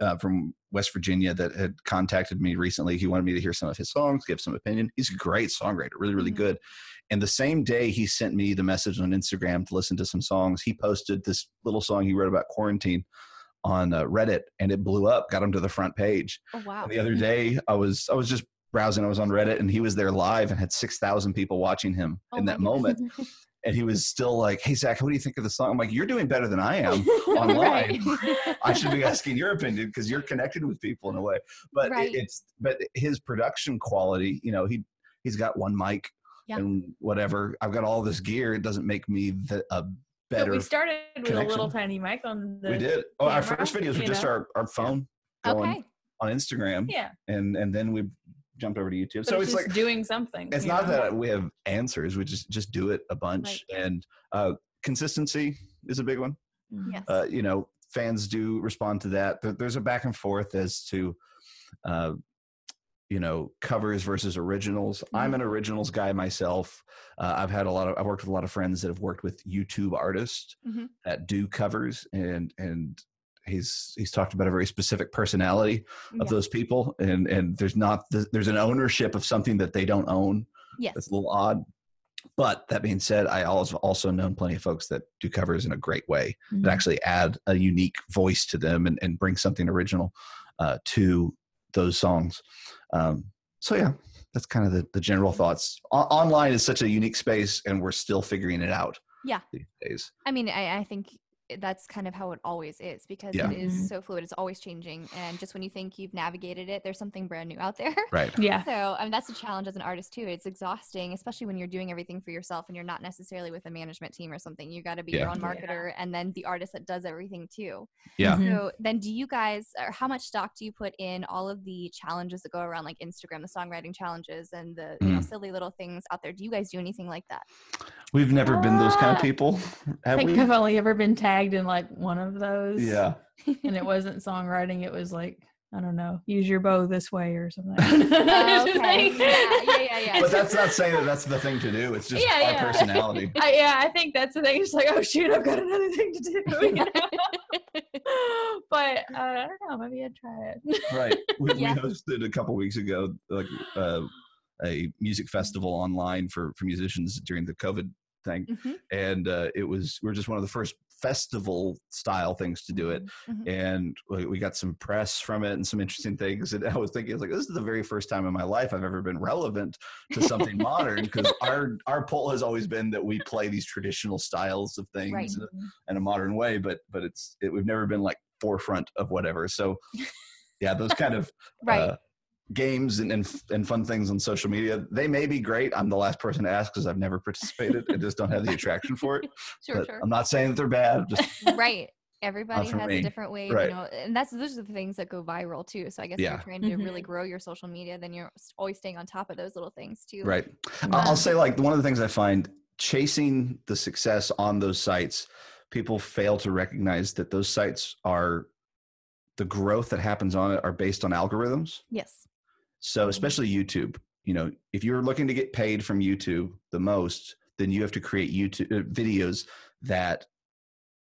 uh, from West Virginia that had contacted me recently. He wanted me to hear some of his songs, give some opinion. He's a great songwriter, really, really mm-hmm. good. And the same day he sent me the message on Instagram to listen to some songs, he posted this little song he wrote about quarantine on uh, Reddit, and it blew up, got him to the front page. Oh wow! And the other day, I was I was just browsing, I was on Reddit, and he was there live and had six thousand people watching him oh in that moment. *laughs* and he was still like, "Hey Zach, what do you think of the song?" I'm like, "You're doing better than I am *laughs* online. *laughs* I should be asking your opinion because you're connected with people in a way." But right. it, it's but his production quality, you know, he he's got one mic yeah. and whatever. I've got all this gear. It doesn't make me the, a better. So we started with connection. a little tiny mic on the. We did. Oh, camera, our first videos were just know? our, our phone yeah. going okay. on Instagram. Yeah. And and then we jumped over to YouTube. But so it's, it's like doing something. It's not know? that we have answers. We just just do it a bunch, right. and uh, consistency is a big one. Mm-hmm. Yes. Uh, you know, fans do respond to that. There's a back and forth as to uh, you know covers versus originals mm-hmm. i'm an originals guy myself uh, i've had a lot of i've worked with a lot of friends that have worked with youtube artists mm-hmm. that do covers and and he's he's talked about a very specific personality of yeah. those people and and there's not there's an ownership of something that they don't own yes it's a little odd but that being said i also also known plenty of folks that do covers in a great way mm-hmm. that actually add a unique voice to them and, and bring something original uh, to those songs um, so yeah, that's kind of the, the general thoughts. O- online is such a unique space, and we're still figuring it out. Yeah. These days. I mean, I, I think that's kind of how it always is because yeah. it is mm-hmm. so fluid. It's always changing. And just when you think you've navigated it, there's something brand new out there. Right. *laughs* Yeah. So, I mean, that's a challenge as an artist too. It's exhausting, especially when you're doing everything for yourself and you're not necessarily with a management team or something. You got to be yeah. your own marketer yeah. and then the artist that does everything too. Yeah. Mm-hmm. So, then do you guys, or how much stock do you put in all of the challenges that go around like Instagram, the songwriting challenges and the mm. you know, mm. silly little things out there? Do you guys do anything like that? We've never been those kind of ah. people. I think we? I've only ever been tagged in like one of those. Yeah. *laughs* and it wasn't songwriting. It was like I don't know, use your bow this way or something. *laughs* *laughs* oh, okay. yeah, yeah, yeah, yeah. But that's not saying that that's the thing to do. It's just yeah, our yeah. personality. I, yeah, I think that's the thing. It's like, oh shoot, I've got another thing to do. You know? but uh, I don't know. Maybe I'd try it. right. We, yeah. we hosted a couple weeks ago, like uh, a music festival online for for musicians during the COVID thing, mm-hmm. and uh, it was we are just one of the first festival style things to do it mm-hmm. mm-hmm. and we got some press from it and some interesting things and *laughs* i was thinking was like this is the very first time in my life i've ever been relevant to something *laughs* modern because our our poll has always been that we play these traditional styles of things right. in, a, in, a, modern way but but it's it, we've never been like forefront of whatever so yeah those kind of *laughs* right uh, games and, and, and fun things on social media. They may be great. I'm the last person to ask because I've never participated. I just don't have the attraction for it. *laughs* sure, sure. I'm not saying that they're bad. Just *laughs* right. Everybody has me. a different way, right. you know, and that's those are the things that go viral too. So I guess yeah. if you're trying to mm-hmm. really grow your social media, then you're always staying on top of those little things too. Right. Um, I'll say like one of the things I find chasing the success on those sites, people fail to recognize that those sites are the growth that happens on it are based on algorithms. Yes. So especially YouTube, you know, if you're looking to get paid from YouTube the most, then you have to create YouTube uh, videos that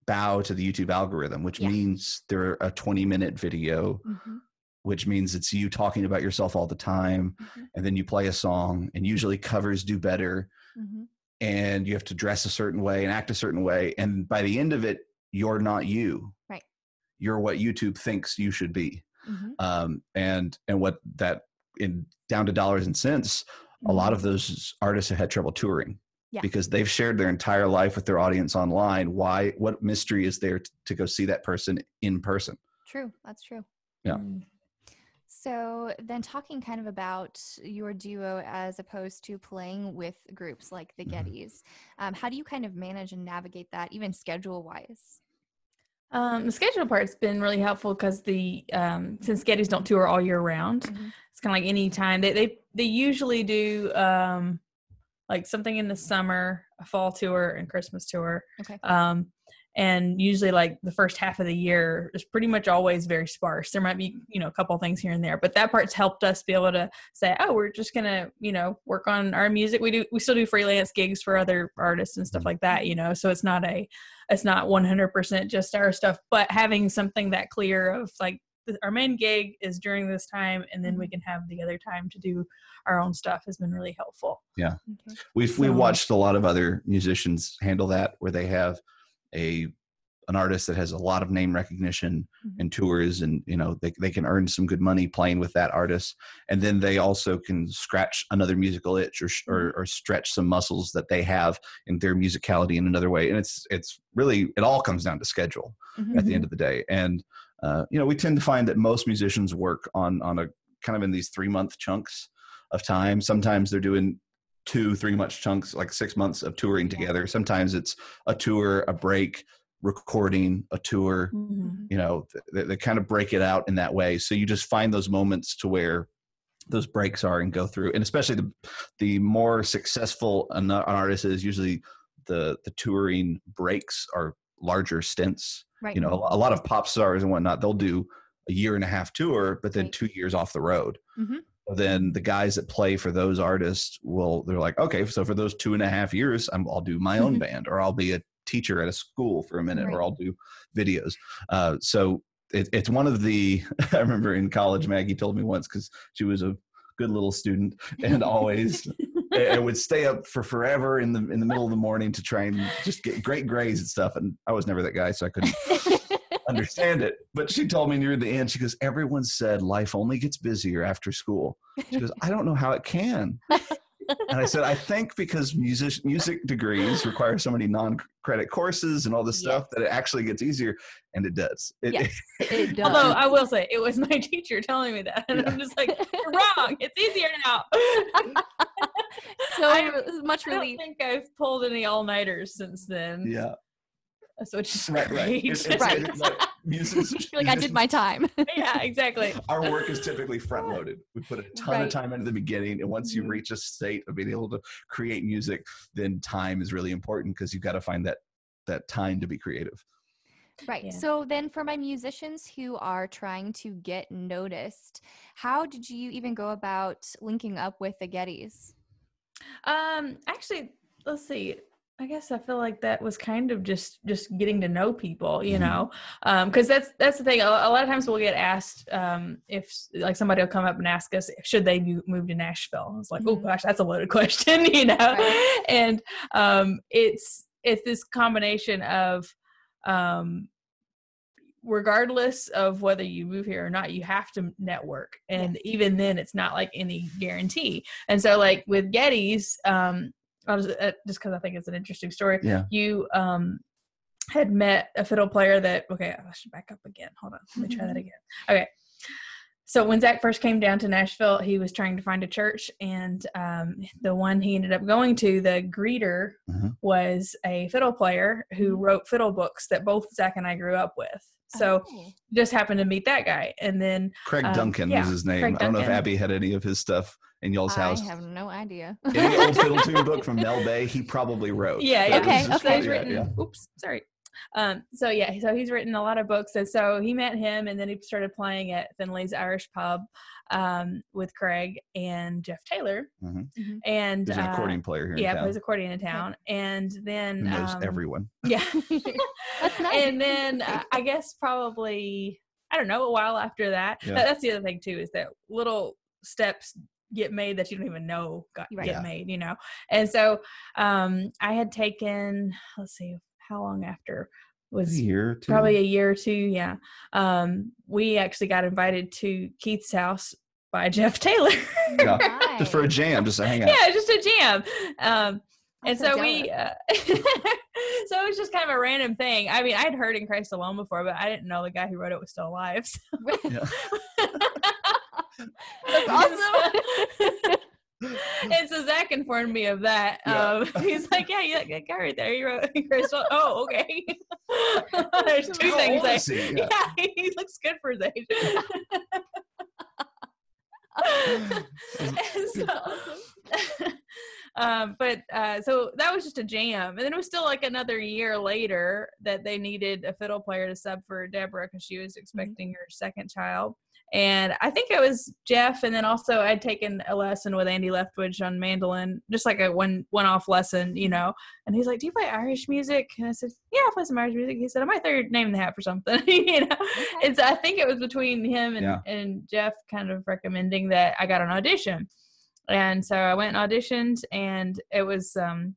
bow to the YouTube algorithm, which yeah. means they're a 20 minute video, mm-hmm. which means it's you talking about yourself all the time. Mm-hmm. And then you play a song, and usually covers do better. Mm-hmm. And you have to dress a certain way and act a certain way. And by the end of it, you're not you. Right. You're what YouTube thinks you should be. Mm-hmm. Um, and and what that in down to dollars and cents, mm-hmm. a lot of mm-hmm. those artists have had trouble touring. Yeah. Because they've shared their entire life with their audience online. Why? What mystery is there to, to go see that person in person? True, that's true. Yeah. Mm. So then, talking kind of about your duo as opposed to playing with groups like the mm-hmm. Gettys, um, how do you kind of manage and navigate that, even schedule wise? Um, the schedule part's been really helpful because the um, since Gettys don't tour all year round, mm-hmm it's kind of like any time they they they usually do um like something in the summer, a fall tour and Christmas tour. Okay. Um and usually like the first half of the year is pretty much always very sparse there might be you know a couple things here and there but that part's helped us be able to say oh we're just gonna you know work on our music we do we still do freelance gigs for other artists and stuff mm-hmm. like that you know so it's not a it's not 100% just our stuff but having something that clear of like our main gig is during this time and then we mm-hmm. can have the other time to do our own stuff has been really helpful yeah okay. we've so, we watched a lot of other musicians handle that where they have a an artist that has a lot of name recognition mm-hmm. and tours and you know they, they can earn some good money playing with that artist and then they also can scratch another musical itch or, or, mm-hmm. or stretch some muscles that they have in their musicality in another way and it's it's really it all comes down to schedule mm-hmm. at the end of the day and uh, you know, we tend to find that most musicians work on on a kind of in these three month chunks of time. Sometimes they're doing two, three month chunks, like six months of touring together. Sometimes it's a tour, a break, recording, a tour. Mm-hmm. You know, they, they kind of break it out in that way. So you just find those moments to where those breaks are and go through. And especially the the more successful an, artist is, usually the the touring breaks are larger stints Right. You know, a, a, lot of pop stars and whatnot, they'll do a year and a half tour, but then right. two years off the road. Mm-hmm. Then the guys that play for those artists will, they're like, okay, so for those two and a half years, i will do my own *laughs* band or I'll be a teacher at a school for a minute right. or I'll do videos. Uh, so it, it's one of the, *laughs* I remember in college, Maggie told me once because she was a good little student and always *laughs* I would stay up for forever in the in the middle of the morning to try and just get great grades and stuff. And I was never that guy, so I couldn't understand it. But she told me near the end, she goes, "Everyone said life only gets busier after school." She goes, "I don't know how it can." *laughs* and I said, I think because music music degrees require so many non-credit courses and all this stuff that it actually gets easier, and it does. It, yes, *laughs* it does. Although I will say, it was *laughs* my teacher telling me that, and yeah. I'm just like, you're wrong. It's easier now. *laughs* so I, much relief. I don't think I've pulled any all-nighters since then. Yeah. So it's just right, great. right. It's, *laughs* it's, right. It's like, musicians, *laughs* like I did my time. *laughs* yeah, exactly. Our work is typically front loaded. We put a ton right. of time into the beginning, and once you mm-hmm. reach a state of being able to create music, then time is really important because you've got to find that that time to be creative. Right. Yeah. So then for my musicians who are trying to get noticed, how did you even go about linking up with the Gettys? Um actually, let's see. I guess I feel like that was kind of just just getting to know people, you mm-hmm. know, because um, that's that's the thing. A, a, lot of times we'll get asked um, if like somebody will come up and ask us should they move to Nashville. It's like, mm-hmm. oh gosh, that's a loaded *laughs* question, you know, right. and um, it's it's this combination of um, regardless of whether you move here or not you have to network and even then it's not like any guarantee and so like with Gettys um I was, uh, just because i think it's an interesting story yeah you um had met a fiddle player that okay i should back up again hold on let me try that again okay so when Zach first came down to Nashville, he was trying to find a church, and um, the one he ended up going to, the greeter, mm-hmm. was a fiddle player who mm-hmm. wrote fiddle books that both Zach and I grew up with. So oh. just happened to meet that guy, and then Craig um, Duncan yeah, was his name. I don't know if Abby had any of his stuff in y'all's I house. I have no idea. *laughs* any old *laughs* fiddle tune book from Mel Bay, he probably wrote. Yeah. yeah. Okay. Okay. So he's written. Yeah. Oops. Sorry. Um, so yeah, so he's written a lot of books, and so he met him, and then he started playing at Finley's Irish Pub um, with Craig and Jeff Taylor, mm-hmm. mm-hmm. and he's an uh, accordion player here. Yeah, plays accordion in town, and then Who knows um, everyone. *laughs* Yeah, and then uh, I guess probably I don't know a while after that. Yeah. that. That's the other thing too is that little steps get made that you don't even know got right. get yeah. made you know and so um i had taken let's see how long after was a year probably a year or two yeah um we actually got invited to keith's house by *laughs* jeff taylor yeah. Nice. just for a jam just to hang out yeah just a jam um and so, so we uh, *laughs* so it was just kind of a random thing i mean i'd heard in christ alone before but i didn't know the guy who wrote it was still alive so. *laughs* *laughs* that's awesome and so Zach informed me of that. Yeah. Um, *laughs* he's like, "Yeah, yeah, that guy right there. *laughs* He wrote Crystal. Oh, okay. There's two How things. I, he? Yeah. yeah, he looks good for his age. so, um, but uh, so that was just a jam, and then it was still like another year later that they needed a fiddle player to sub for Deborah because she was mm-hmm. expecting mm-hmm. her second child and I think it was Jeff, and then also I'd taken a lesson with Andy Leftwich on mandolin, just like a one one off lesson, you know. And he's like, "Do you play Irish music?" And I said, "Yeah, I play some Irish music." He said, "I might throw your name in the hat for something," *laughs* you know. Okay. It's I think it was between him and, yeah. and Jeff kind of recommending that I got an audition, and so I went and auditioned, and it was um,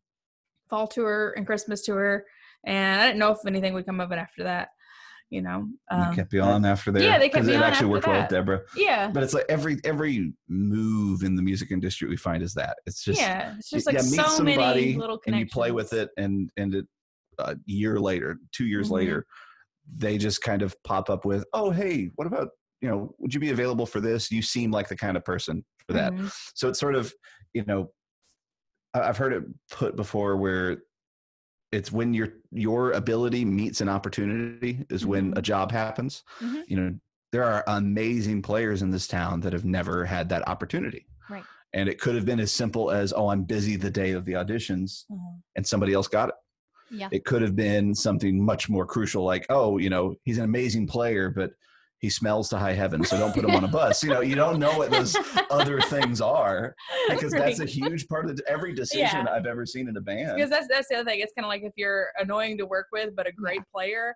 fall tour and Christmas tour, and I didn't know if anything would come of it after that you know. Um, kept you on after there. Yeah, they kept me it on actually worked that. well with Deborah. Yeah. But it's like every every move in the music industry we find is that it's just yeah, it's just like yeah, meet so somebody many little and you play with it, and and it, a year later, two years mm-hmm. later, they just kind of pop up with, oh hey, what about you know, would you be available for this? You seem like the kind of person for that. Mm-hmm. So it's sort of you know, I've heard it put before where it's when your your ability meets an opportunity is mm-hmm. when a job happens mm-hmm. you know there are amazing players in this town that have never had that opportunity right and it could have been as simple as oh i'm busy the day of the auditions mm-hmm. and somebody else got it yeah. it could have been something much more crucial like oh you know he's an amazing player but he smells to high heaven, so don't put him on a *laughs* bus. You know, you don't know what those other things are because right. that's a huge part of every decision yeah. I've ever seen in a band. Because that's that's the other thing. It's kind of like if you're annoying to work with but a great yeah. player,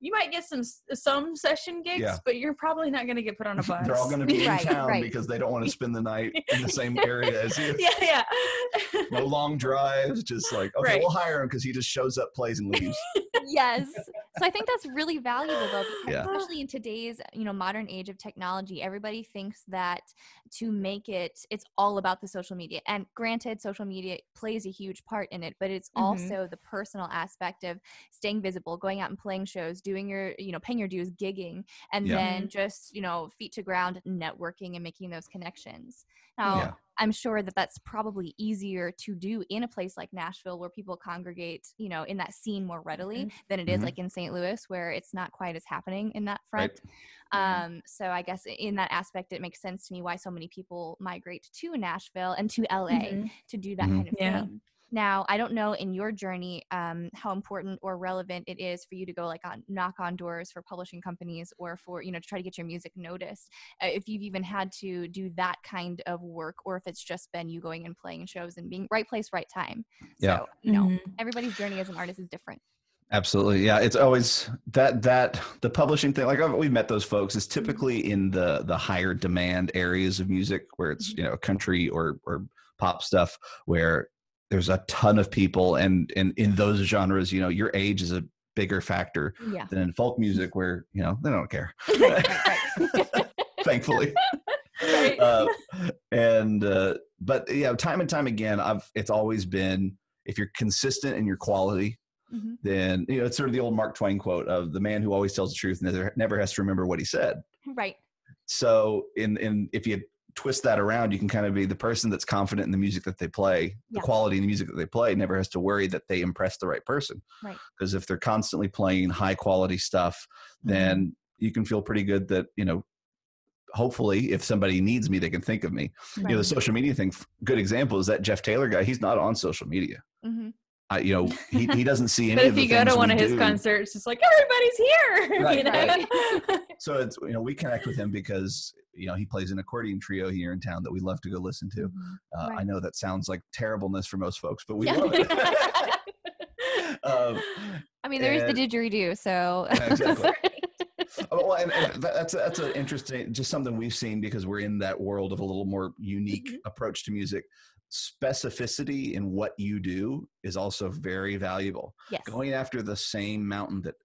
you might get some some session gigs, yeah. but you're probably not going to get put on a bus. *laughs* They're all going to be right, in town right. because they don't want to *laughs* spend the night in the same area as you. Yeah, yeah. no long drives, just like okay, right. we'll hire him because he just shows up, plays, and leaves. yes. So I think that's really valuable though, yeah. especially in today's you know modern age of technology. Everybody thinks that to make it, it's all about the social media. And granted, social media plays a huge part in it, but it's mm-hmm. also the personal aspect of staying visible, going out and playing shows, doing your you know paying your dues, gigging, and yeah. then just you know feet to ground, networking and making those connections. Now, yeah. I'm sure that that's probably easier to do in a place like Nashville where people congregate, you know, in that scene more readily mm-hmm. than it is mm-hmm. like in St. Louis where it's not quite as happening in that front. Right. Um, so I guess in that aspect, it makes sense to me why so many people migrate to Nashville and to LA mm-hmm. to do that mm-hmm. kind of yeah. thing. Now, I don't know in your journey um, how important or relevant it is for you to go like on knock on doors for publishing companies or for you know to try to get your music noticed. Uh, if you've even had to do that kind of work, or if it's just been you going and playing shows and being right place, right time. Yeah. So, you know, mm-hmm. everybody's journey as an artist is different. Absolutely. Yeah. It's always that, that the publishing thing, like we've met those folks is mm-hmm. typically in the, the higher demand areas of music where it's, mm-hmm. you know, country or, or pop stuff where there's a ton of people and and in those genres you know your age is a bigger factor yeah. than in folk music where you know they don't care *laughs* *laughs* thankfully *laughs* right. uh, and uh, but yeah time and time again i've it's always been if you're consistent in your quality mm-hmm. then you know it's sort of the old mark twain quote of the man who always tells the truth never, never has to remember what he said right so in in if you twist that around, you can kind of be the person that's confident in the music that they play, yeah. the quality in the music that they play, never has to worry that they impress the right person. Right. Because if they're constantly playing high quality stuff, mm-hmm. then you can feel pretty good that, you know, hopefully if somebody needs me, they can think of me. Right. You know, the social media thing, good example is that Jeff Taylor guy, he's not on social media. Mm-hmm. I, you know, he, he *laughs* doesn't see any. but if you go to one of his do. concerts, it's like everybody's here. *laughs* Right, you know? right. *laughs* so it's you know we connect with him because you know he plays an accordion trio here in town that we love to go listen to. Mm-hmm. Uh, right. I know that sounds like terribleness for most folks, but we yeah. love it. *laughs* *laughs* um, I mean, there and, is the didgeridoo, so exactly. *laughs* oh, well, and, and, that's that's an interesting, just something we've seen because we're in that world of a little more unique mm-hmm. approach to music specificity in what you do is also very valuable. Yes. Going after the same mountain that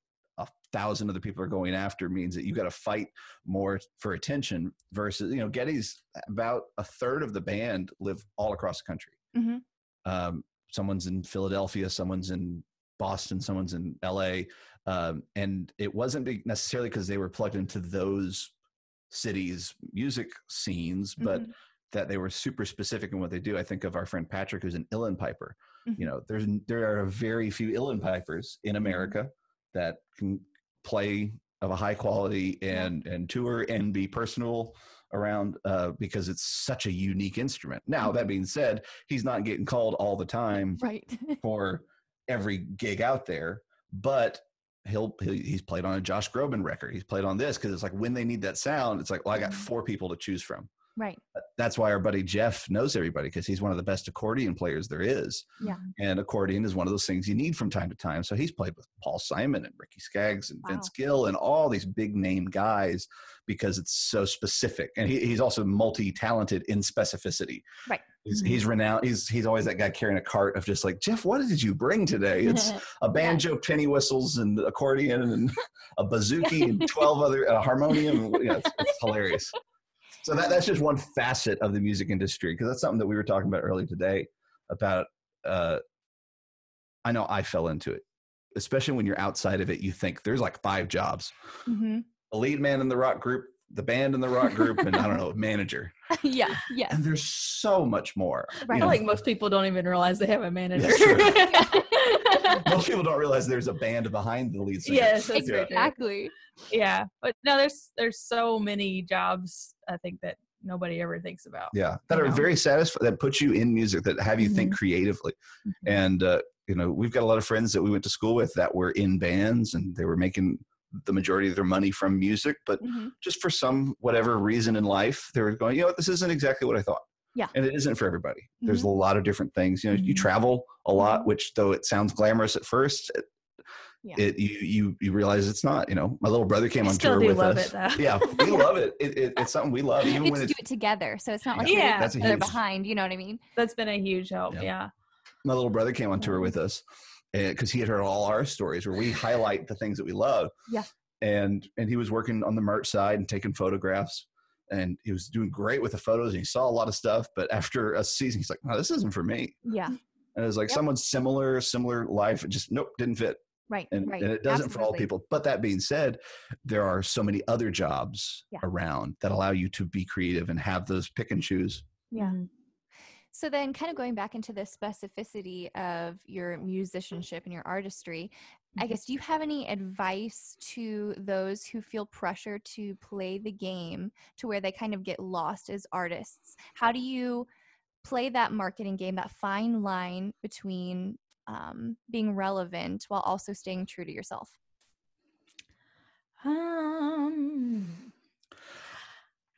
thousand other people are going after means that you got to fight more for attention versus, you know, getty's about a third of the band live all across the country. Mm-hmm. Um, someone's in Philadelphia, someone's in Boston, someone's in LA. Um, and it wasn't necessarily because they were plugged into those cities' music scenes, but mm-hmm that they were super specific in what they do. I think of our friend Patrick, who's an uilleann piper. Mm-hmm. You know, there's there are very few uilleann pipers in mm-hmm. America that can play of a high quality and and tour and be personal around uh, because it's such a unique instrument. Now that being said, he's not getting called all the time right. *laughs* for every gig out there, but he'll, he's played on a Josh Groban record. He's played on this because it's like when they need that sound, it's like well, I got mm-hmm. four people to choose from. Right. That's why our buddy Jeff knows everybody because he's one of the best accordion players there is. Yeah. And accordion is one of those things you need from time to time. So he's played with Paul Simon and Ricky Skaggs and wow. Vince Gill and all these big name guys because it's so specific. And he, he's also multi talented in specificity. Right. He's, mm-hmm. he's renowned. He's he's always that guy carrying a cart of just like Jeff. What did you bring today? It's *laughs* a banjo, yeah. penny whistles, and accordion, and *laughs* a bouzouki, and twelve other a harmonium. Yeah, it's, it's *laughs* hilarious so that, that's just one facet of the music industry because that's something that we were talking about earlier today about uh, i know i fell into it especially when you're outside of it you think there's like five jobs mm-hmm. a lead man in the rock group the band and the rock group and i don't know manager *laughs* yeah yeah and there's so much more right. i feel like most people don't even realize they have a manager *laughs* most people don't realize there's a band behind the lead singer yes exactly yeah but no there's there's so many jobs I think that nobody ever thinks about. Yeah, that are know? very satisfying. That put you in music. That have you mm-hmm. think creatively. Mm-hmm. And uh, you know, we've got a lot of friends that we went to school with that were in bands, and they were making the majority of their money from music. But mm-hmm. just for some whatever reason in life, they were going, you know, what, this isn't exactly what I thought. Yeah. And it isn't for everybody. There's mm-hmm. a lot of different things. You know, you mm-hmm. travel a lot, mm-hmm. which though it sounds glamorous at first, yeah. it you you you realize it's not. You know, my little brother came I on tour with us. It, yeah, we *laughs* love it. It, it. It's something we love. Even we when do it together, so it's not like yeah, that's they're behind. You know what I mean? That's been a huge help. Yeah. yeah. My little brother came on tour with us because he had heard all our stories where we highlight the things that we love. Yeah. And and he was working on the merch side and taking photographs and he was doing great with the photos and he saw a lot of stuff but after a season he's like no this isn't for me yeah and it was like yep. someone similar similar life just nope didn't fit Right. And, right. and it doesn't Absolutely. for all people. But that being said, there are so many other jobs yeah. around that allow you to be creative and have those pick and choose. Yeah. Mm-hmm. So then, kind of going back into the specificity of your musicianship and your artistry, I mm-hmm. guess, do you have any advice to those who feel pressure to play the game to where they kind of get lost as artists? How do you play that marketing game, that fine line between um, being relevant while also staying true to yourself? Um,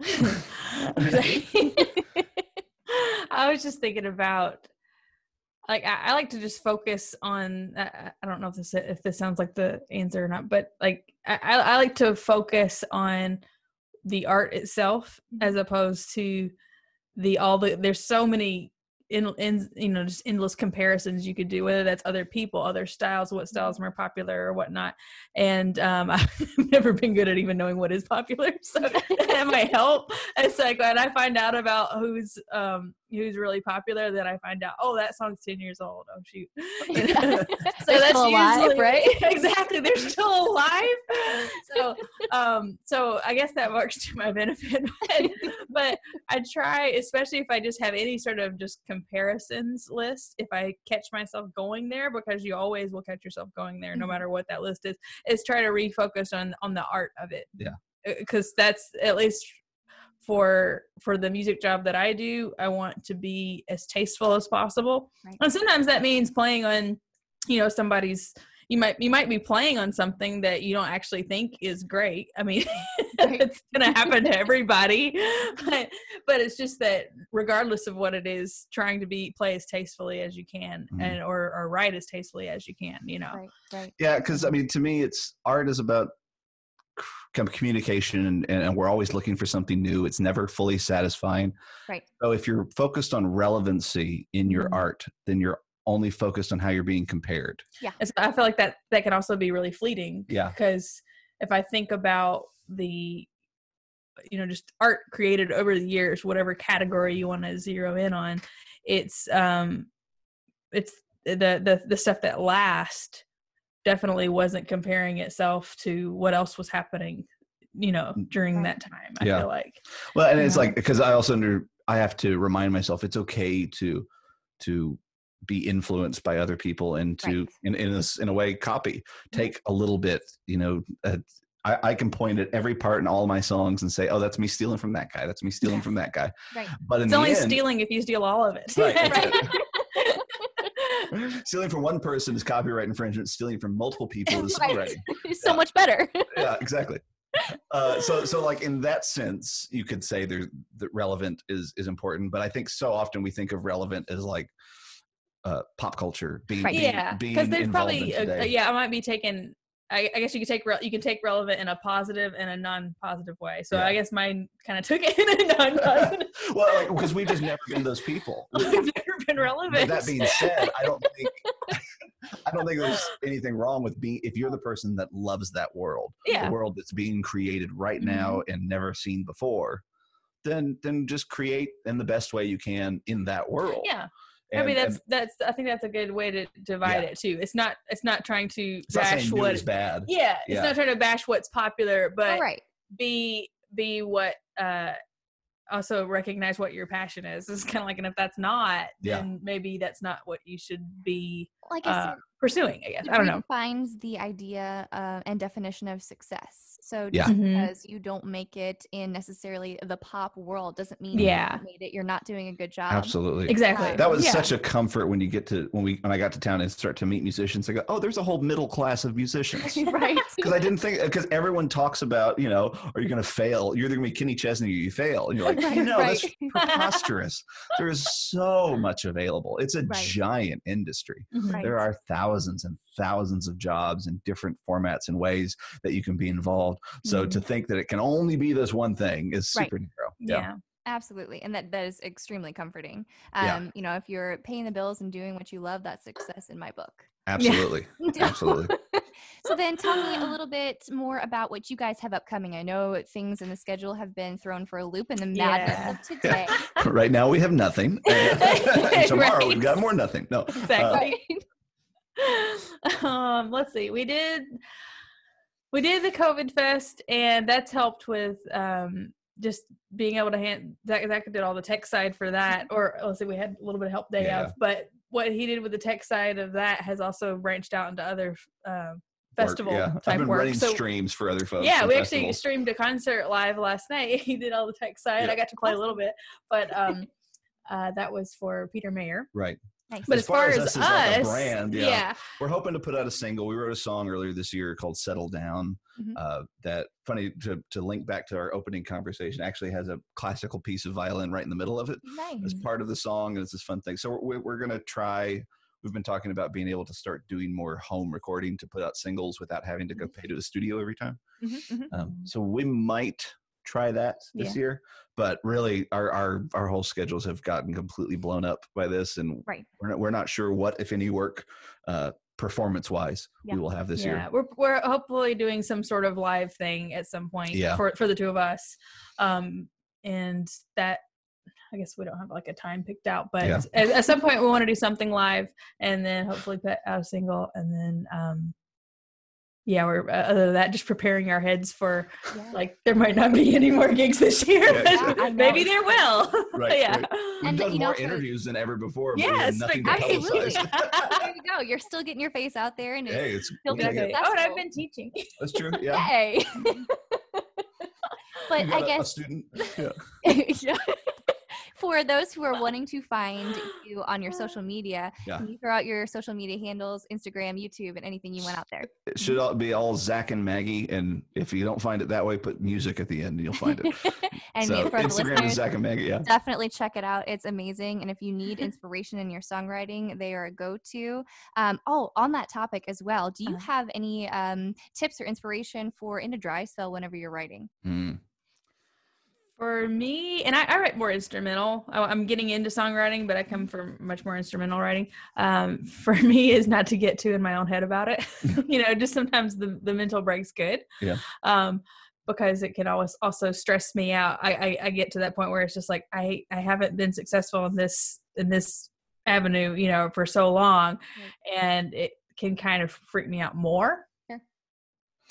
*laughs* *laughs* *laughs* *laughs* I was just thinking about like I, I, like to just focus on uh, I don't know if this if this sounds like the answer or not, but like I, I like to focus on the art itself mm-hmm. as opposed to the all the there's so many in, in you know just endless comparisons you could do whether that's other people other styles what styles are more popular or whatnot. And um, *laughs* i've never been good at even knowing what is popular *laughs* so that might help. It's like when i find out about who's um, who's really popular then i find out oh that song's 10 years old. Oh shoot. *laughs* *laughs* So that's *laughs* usually alive, right? Exactly they're still alive. So um so i guess that works to my benefit but, but i try especially if i just have any sort of just comparisons list if i catch myself going there because you always will catch yourself going there no mm-hmm. matter what that list is is try to refocus on on the art of it. Yeah. Because uh, that's at least for for the music job that I do, I want to be as tasteful as possible. Right. And sometimes that means playing on, you know, somebody's you might you might be playing on something that you don't actually think is great. I mean, *laughs* right. it's going to happen to everybody, but but it's just that regardless of what it is, trying to be play as tastefully as you can mm-hmm. and or or write as tastefully as you can. You know, right, right. Yeah, because I mean, to me, it's art is about communication and, and we're always looking for something new. It's never fully satisfying. Right. So if you're focused on relevancy in your mm-hmm. art then you're only focused on how you're being compared. Yeah. So i feel like that that can also be really fleeting yeah. because if i think about the you know just art created over the years whatever category you want to zero in on it's um it's the the the stuff that lasts definitely wasn't comparing itself to what else was happening you know mm. during that time i yeah. feel like well and it's like because i also under i have to remind myself it's okay to to be influenced by other people and to right. in in a, in a way copy take a little bit you know uh, I, I, can point at every part in all my songs and say, "Oh, that's me stealing from that guy. That's me stealing from that guy." Right. But it's only end, stealing if you steal all of it. Right. *laughs* *laughs* stealing from one person is copyright infringement. Stealing from multiple people is *laughs* right. *laughs* so yeah. much better. yeah, exactly. Uh, so, so like in that sense, you could say there that relevant is is important. But I think so often we think of relevant as like uh, pop culture being, right. being yeah because there's probably a, yeah i might be taking I, I, guess you can take re- you can take relevant in a positive and a non-positive way. So yeah. I guess mine kind of took it in a non-positive. well, like, because we've just never been those people. We've never been relevant. But that being said, I don't *laughs* think I don't think there's anything wrong with being if you're the person that loves that world, yeah. the world that's being created right now mm-hmm. and never seen before. Then then just create in the best way you can in that world. Yeah. And, I mean that's and, that's I think that's a good way to divide yeah. it too. It's not it's not trying to it's bash what is bad. Yeah, it's not trying to bash what's popular, but right. be be what uh also recognize what your passion is. It's kind of like, and if that's not, yeah. then maybe that's not what you should be like uh, pursuing. I guess I don't know. Finds the idea uh, and definition of success. So just yeah. Mm-hmm. you don't make it in necessarily the pop world doesn't mean yeah. you made it. You're not doing a good job. Absolutely. Exactly. That was yeah. such a comfort when you get to when we when I got to town and start to meet musicians. I go, oh, there's a whole middle class of musicians. *laughs* right. *laughs* Because I didn't think because everyone talks about you know, are you going to fail? You're either going to be Kenny Chesney or you fail. And you're like, right, no, right. that's *laughs* preposterous. there is so much available. It's a right. giant industry. Mm-hmm. There are thousands and thousands of jobs in different formats and ways that you can be involved. So mm-hmm. to think that it can only be this one thing is super right. narrow. Yeah. yeah. Absolutely. And that, that is extremely comforting. Um, yeah. you know, if you're paying the bills and doing what you love, that's success in my book. Absolutely. Yeah. Absolutely. *laughs* *laughs* so then tell me a little bit more about what you guys have upcoming. I know things in the schedule have been thrown for a loop in the madness yeah. of *laughs* today. right now we have nothing. tomorrow right. we've got more nothing. No. Exactly. Uh, um, let's see. We did we did the COVID fest, and that's helped with um, just being able to hand Zach, Zach did all the tech side for that, or let's say we had a little bit of help day yeah. of, but what he did with the tech side of that has also branched out into other uh, festival work, yeah. type I've been work. running so, streams for other folks. Yeah, we festivals. actually streamed a concert live last night. *laughs* he did all the tech side. Yeah. I got to play a little bit, but *laughs* um, uh, that was for Peter Mayer. Right. Nice. But as, as far, as, us, as like brand, yeah, yeah, we're hoping to put out a single. We wrote a song earlier this year called "Settle Down." Mm-hmm. Uh, that funny to to link back to our opening conversation. Actually, has a classical piece of violin right in the middle of it nice. as part of the song, and it's this fun thing. So we're, we're gonna try we've been talking about being able to start doing more home recording to put out singles without having to go mm-hmm. pay to a studio every time. Mm-hmm, mm-hmm. Um, so we might try that this yeah. year, but really our, our, our whole schedules have gotten completely blown up by this and right. we're not, we're not sure what, if any work, uh, performance wise yeah. we will have this yeah. year. We're, we're hopefully doing some sort of live thing at some point yeah. for, for the two of us. Um, and that I guess we don't have like a time picked out, but yeah. at, at, some point we want to do something live and then hopefully put out a single and then um yeah, we're uh, other than that, just preparing our heads for yeah. like there might not be any more gigs this year, yeah, *laughs* but maybe there will. *laughs* Right. yeah, right. we've and done more know, interviews than ever before. Yes, nothing absolutely. *laughs* there you go. You're still getting your face out there, and hey, it's still being successful. Oh, and I've been teaching. That's true. Yeah. Yay. but I guess a student. Yeah. yeah for those who are *laughs* wanting to find you on your social media, yeah. can you throw out your social media handles, Instagram, YouTube, and anything you want out there? It should all be all Zach and Maggie. And if you don't find it that way, put music at the end and you'll find it. *laughs* and so, Instagram is Zach and Maggie. Yeah. Definitely check it out. It's amazing. And if you need inspiration in your songwriting, they are a go to. Um, oh, on that topic as well, do you uh-huh. have any um, tips or inspiration for in a dry spell whenever you're writing? Mm. For me, and I, I, write more instrumental. I'm getting into songwriting, but I come from much more instrumental writing. Um, *laughs* for me, is not to get too in my own head about it. *laughs* you know, just sometimes the the mental break's good. Yeah. Um, because it can always also stress me out. I, I I get to that point where it's just like I I haven't been successful in this in this avenue, you know, for so long, and it can kind of freak me out more.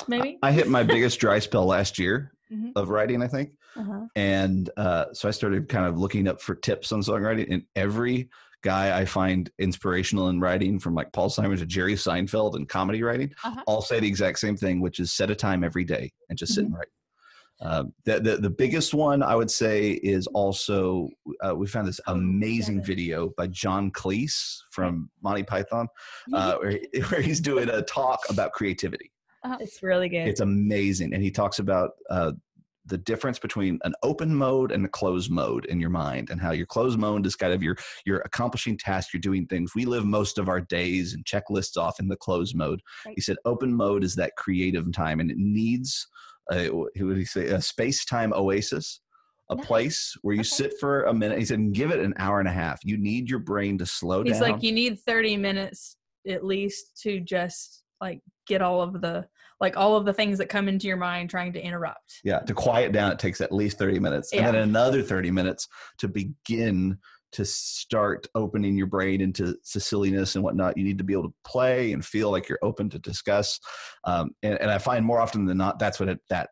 Maybe I, I hit my biggest dry spell last year mm-hmm. of writing, I think. Uh-huh. And uh, so I started kind of looking up for tips on songwriting. And every guy I find inspirational in writing, from like Paul Simon to Jerry Seinfeld and comedy writing, uh-huh. all say the exact same thing, which is set a time every day and just mm-hmm. sit and write. Uh, the, the, the biggest one I would say is also uh, we found this oh, amazing video by John Cleese from Monty Python, uh, where, *laughs* where, he's doing a talk about creativity. Uh-huh. It's really good. It's amazing, and he talks about uh, the difference between an open mode and a closed mode in your mind and how your closed mode is kind of your you're accomplishing tasks you're doing things we live most of our days and checklists off in the closed mode right. he said open mode is that creative time and it needs a, what would he say a space-time oasis a nice. place where you okay. sit for a minute he said give it an hour and a half you need your brain to slow he's down he's like you need 30 minutes at least to just like get all of the like all of the things that come into your mind trying to interrupt. Yeah, to quiet down, it takes at least 30 minutes. Yeah. And then another 30 minutes to begin to start opening your brain into silliness and whatnot. You need to be able to play and feel like you're open to discuss. Um, and, and, I find more often than not, that's what it, that,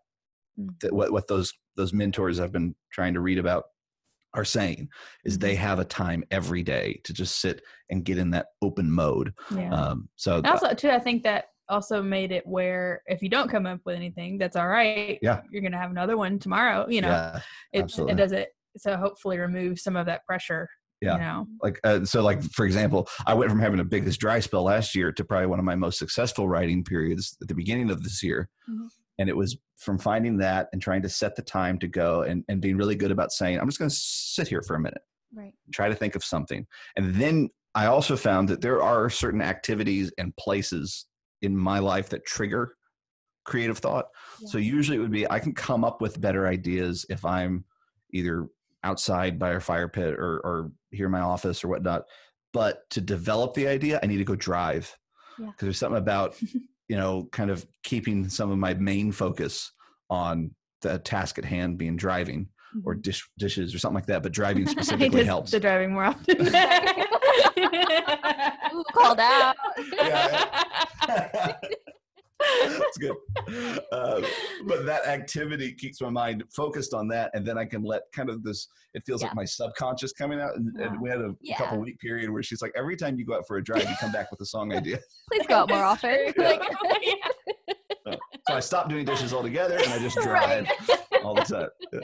mm. that what, what those, those mentors I've been trying to read about are saying is they mm-hmm. have a time every day to just sit and get in that open mode. Yeah. Um, so also too, I think that also made it where if you don't come up with anything, that's all right. Yeah. You're going to have another one tomorrow. You know, yeah, it's, it does it. So hopefully remove some of that pressure. Yeah. You know? Like, uh, so like, for example, I went from having a biggest dry spell last year to probably one of my most successful writing periods at the beginning of this year. Mm-hmm. And it was from finding that and trying to set the time to go and, and being really good about saying, I'm just going to sit here for a minute. Right. Try to think of something. And then I also found that there are certain activities and places in my life that trigger creative thought. Yeah. So usually it would be I can come up with better ideas if I'm either outside by a fire pit or, or here in my office or whatnot. But to develop the idea, I need to go drive because yeah. there's something about *laughs* you know kind of keeping some of my main focus on the task at hand being driving or mm-hmm. dish, dishes or something like that. But *laughs* driving specifically helps. The driving more often. *laughs* Ooh, called out. Yeah, *laughs* yeah. That's good. Uh, but that activity keeps my mind focused on that, and then I can let kind of this. It feels yeah. like my subconscious coming out. And, and we had a yeah. couple week period where she's like, every time you go out for a drive, you come back with a song *laughs* idea. Please go out more often. *laughs* like, so I stopped doing dishes altogether, and I just drive right. all the time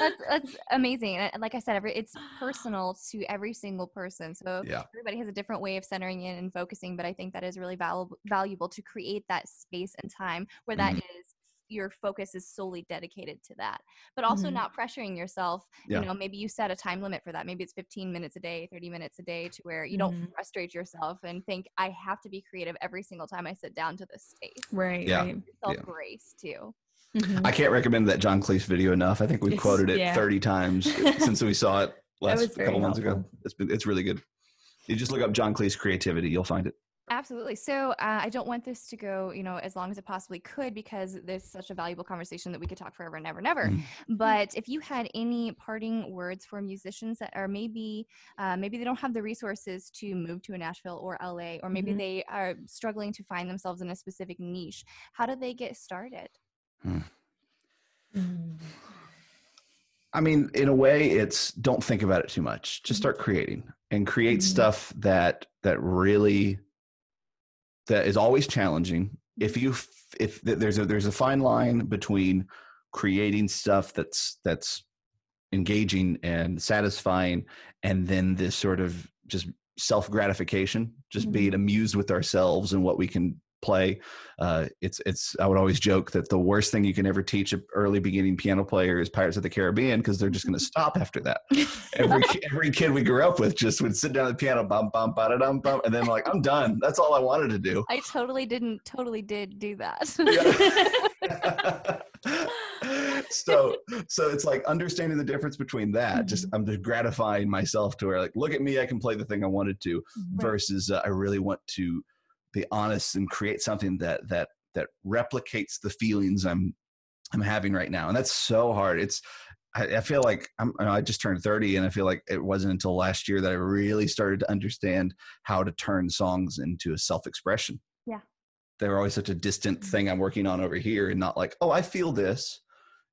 that's that's amazing. And like I said, every it's personal to every single person. So yeah. everybody has a different way of centering in and focusing. But I think that is really valuable valuable to create that space and time where that mm-hmm. is your focus is solely dedicated to that but also mm-hmm. not pressuring yourself yeah. you know maybe you set a time limit for that maybe it's 15 minutes a day 30 minutes a day to where you mm-hmm. don't frustrate yourself and think i have to be creative every single time i sit down to this space right yeah. self grace yeah. too Mm-hmm. I can't recommend that John Cleese video enough. I think we've quoted it yeah. 30 times *laughs* since we saw it last couple months ago. It's been, it's really good. You just look up John Cleese creativity, you'll find it. Absolutely. So uh, I don't want this to go, you know, as long as it possibly could because there's such a valuable conversation that we could talk forever and ever and ever. Mm-hmm. But if you had any parting words for musicians that are maybe, uh, maybe they don't have the resources to move to a Nashville or LA, or maybe mm-hmm. they are struggling to find themselves in a specific niche, how do they get started? Hmm. I mean, in a way, it's don't think about it too much. Just start creating and create mm-hmm. stuff that that really that is always challenging. If you if there's a there's a fine line between creating stuff that's that's engaging and satisfying, and then this sort of just self gratification, just mm-hmm. being amused with ourselves and what we can play. Uh, it's it's. I would always joke that the worst thing you can ever teach an early beginning piano player is Pirates of the Caribbean because they're just going to stop after that. *laughs* every every kid we grew up with just would sit down at the piano, bum bum ba dum bum, and then like I'm done. That's all I wanted to do. I totally didn't. Totally did do that. *laughs* so so it's like understanding the difference between that just mm-hmm. i'm just gratifying myself to where like look at me i can play the thing i wanted to right. versus uh, i really want to be honest and create something that that that replicates the feelings I'm I'm having right now. And that's so hard. It's I, I feel like I'm, I just turned 30 and I feel like it wasn't until last year that I really started to understand how to turn songs into a self-expression. Yeah. They were always such a distant mm-hmm. thing I'm working on over here and not like, oh, I feel this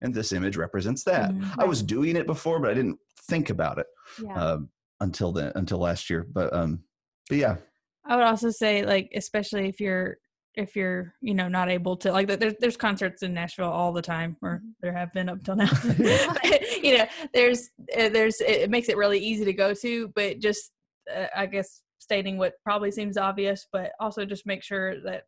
and this image represents that. Mm-hmm. I was doing it before, but I didn't think about it yeah. uh, until then, until last year. But, um, but yeah, I would also say like especially if you're if you're you know not able to like there's there's concerts in Nashville all the time or mm-hmm. there have been up till now *laughs* *laughs* you know there's uh, there's it makes it really easy to go to but just uh, I guess stating what probably seems obvious but also just make sure that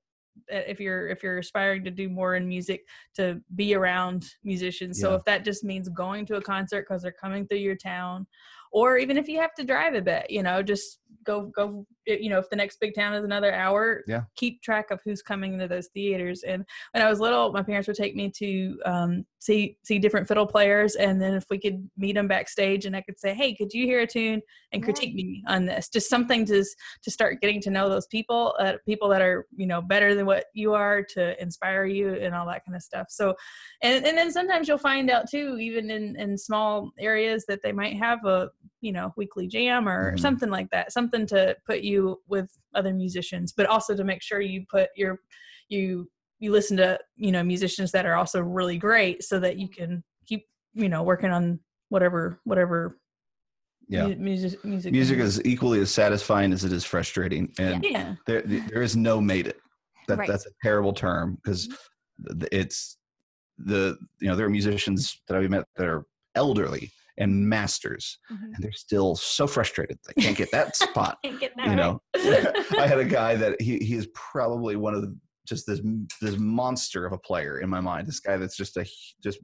if you're if you're aspiring to do more in music to be around musicians yeah. so if that just means going to a concert because they're coming through your town or even if you have to drive a bit you know just go go you know if the next big town is another hour yeah. keep track of who's coming into those theaters. And when i was little my parents would take me to um, see see different fiddle players. And then if we could meet them backstage and i could say hey could you hear a tune? and critique yeah. me on this. Just something to to start getting to know those people uh, people that are you know better than what you are to inspire you and all that kind of stuff. So and and then sometimes you'll find out too even in in small areas that they might have a you know weekly jam or mm-hmm. something like that something to put you with other musicians but also to make sure you put your you you listen to you know musicians that are also really great so that you can keep you know working on whatever whatever yeah music music, music is equally as satisfying as it is frustrating and yeah. there there is no made it that right. that's a terrible term because mm-hmm. it's the you know there are musicians that I've met that are elderly and masters mm-hmm. and they're still so frustrated they can't get that spot *laughs* get that you know *laughs* i had a *laughs* guy that he, he is probably one of the just this this monster of a player in my mind this guy that's just a just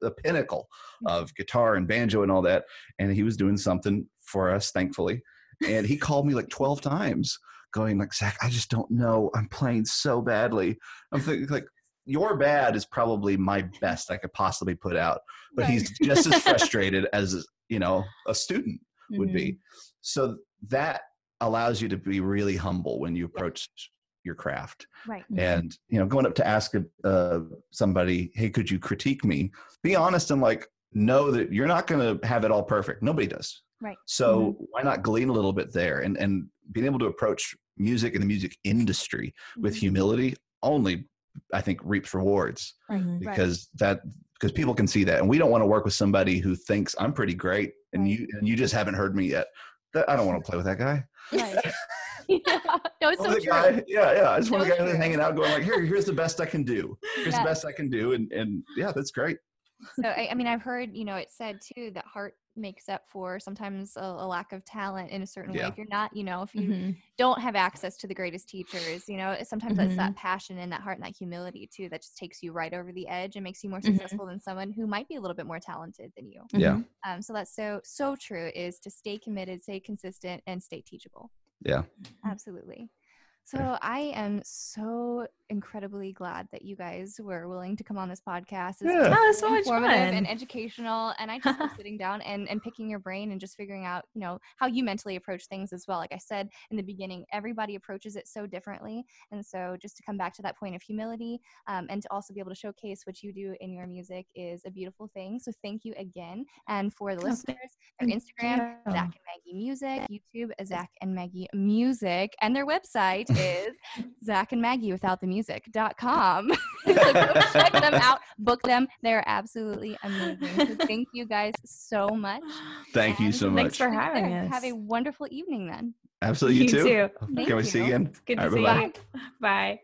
the pinnacle mm-hmm. of guitar and banjo and all that and he was doing something for us thankfully and he called me like 12 times going like zach i just don't know i'm playing so badly i'm thinking like your bad is probably my best I could possibly put out, but right. he's just as frustrated *laughs* as you know a student would mm-hmm. be. So that allows you to be really humble when you approach your craft. Right. And you know, going up to ask uh, somebody, "Hey, could you critique me?" Be honest and like know that you're not going to have it all perfect. Nobody does. Right. So mm-hmm. why not glean a little bit there and and being able to approach music and the music industry mm-hmm. with humility only I think reaps rewards mm-hmm, right. because that because people can see that, and we don't want to work with somebody who thinks I'm pretty great, and right. you and you just haven't heard me yet. That, I don't want to play with that guy. Right. *laughs* *laughs* yeah. No, it's so true. Guy, yeah, yeah. I just so want a guy hanging out, going like, "Here, here's the best I can do. Here's the best I can do," and and yeah, that's great. So I, I mean, I've heard you know it said too that heart makes up for sometimes a, a lack of talent in a certain yeah. way. If you're not, you know, if you mm-hmm. don't have access to the greatest teachers, you know, sometimes mm-hmm. that passion and that heart and that humility too that just takes you right over the edge and makes you more mm-hmm. successful mm-hmm. than someone who might be a little bit more talented than you. Yeah. Mm-hmm. Um, so that's so so true is to stay committed, stay consistent, and stay teachable. Yeah. Absolutely. So I am so incredibly glad that you guys were willing to come on this podcast. It's yeah. Oh, so much fun and educational. And I just love *laughs* sitting down and, and picking your brain and just figuring out, you know, how you mentally approach things as well. Like I said in the beginning, everybody approaches it so differently. And so just to come back to that point of humility um, and to also be able to showcase what you do in your music is a beautiful thing. So thank you again. And for the oh, listeners, their Instagram, Zach and Maggie Music, YouTube, Zach and Maggie Music, and their website is *laughs* Zach and Maggie without the music.com. *laughs* so go check them out, book them. They're absolutely amazing. So thank you guys so much. Thank and you so much. Thanks for having us. Have a wonderful evening then. Absolutely. You, you too. too. Can we see you again? Good to right, see you. Bye.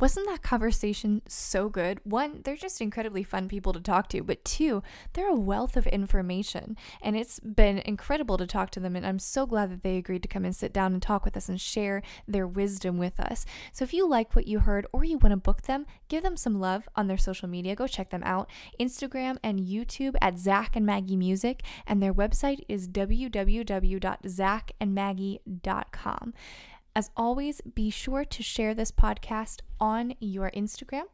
Wasn't that conversation so good? One, they're just incredibly fun people to talk to, but two, they're a wealth of information. And it's been incredible to talk to them. And I'm so glad that they agreed to come and sit down and talk with us and share their wisdom with us. So if you like what you heard or you want to book them, give them some love on their social media. Go check them out Instagram and YouTube at Zach and Maggie Music. And their website is www.zachandmaggie.com. As always, be sure to share this podcast on your Instagram.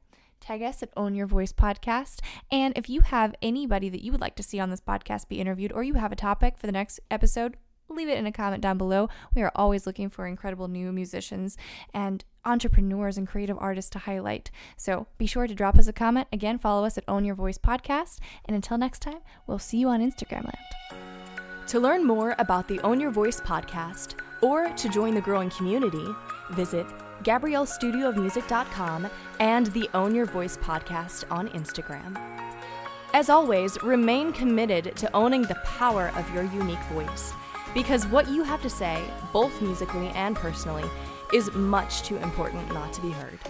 Tag us at Own Your Voice Podcast. And if you have anybody that you would like to see on this podcast be interviewed, or you have a topic for the next episode, leave it in a comment down below. We are always looking for incredible new musicians and entrepreneurs and creative artists to highlight. So be sure to drop us a comment. Again, follow us at Own Your Voice Podcast. And until next time, we'll see you on Instagram land. To learn more about the Own Your Voice podcast, or to join the growing community, visit GabrielleStudioofMusic.com and the Own Your Voice podcast on Instagram. As always, remain committed to owning the power of your unique voice, because what you have to say, both musically and personally, is much too important not to be heard.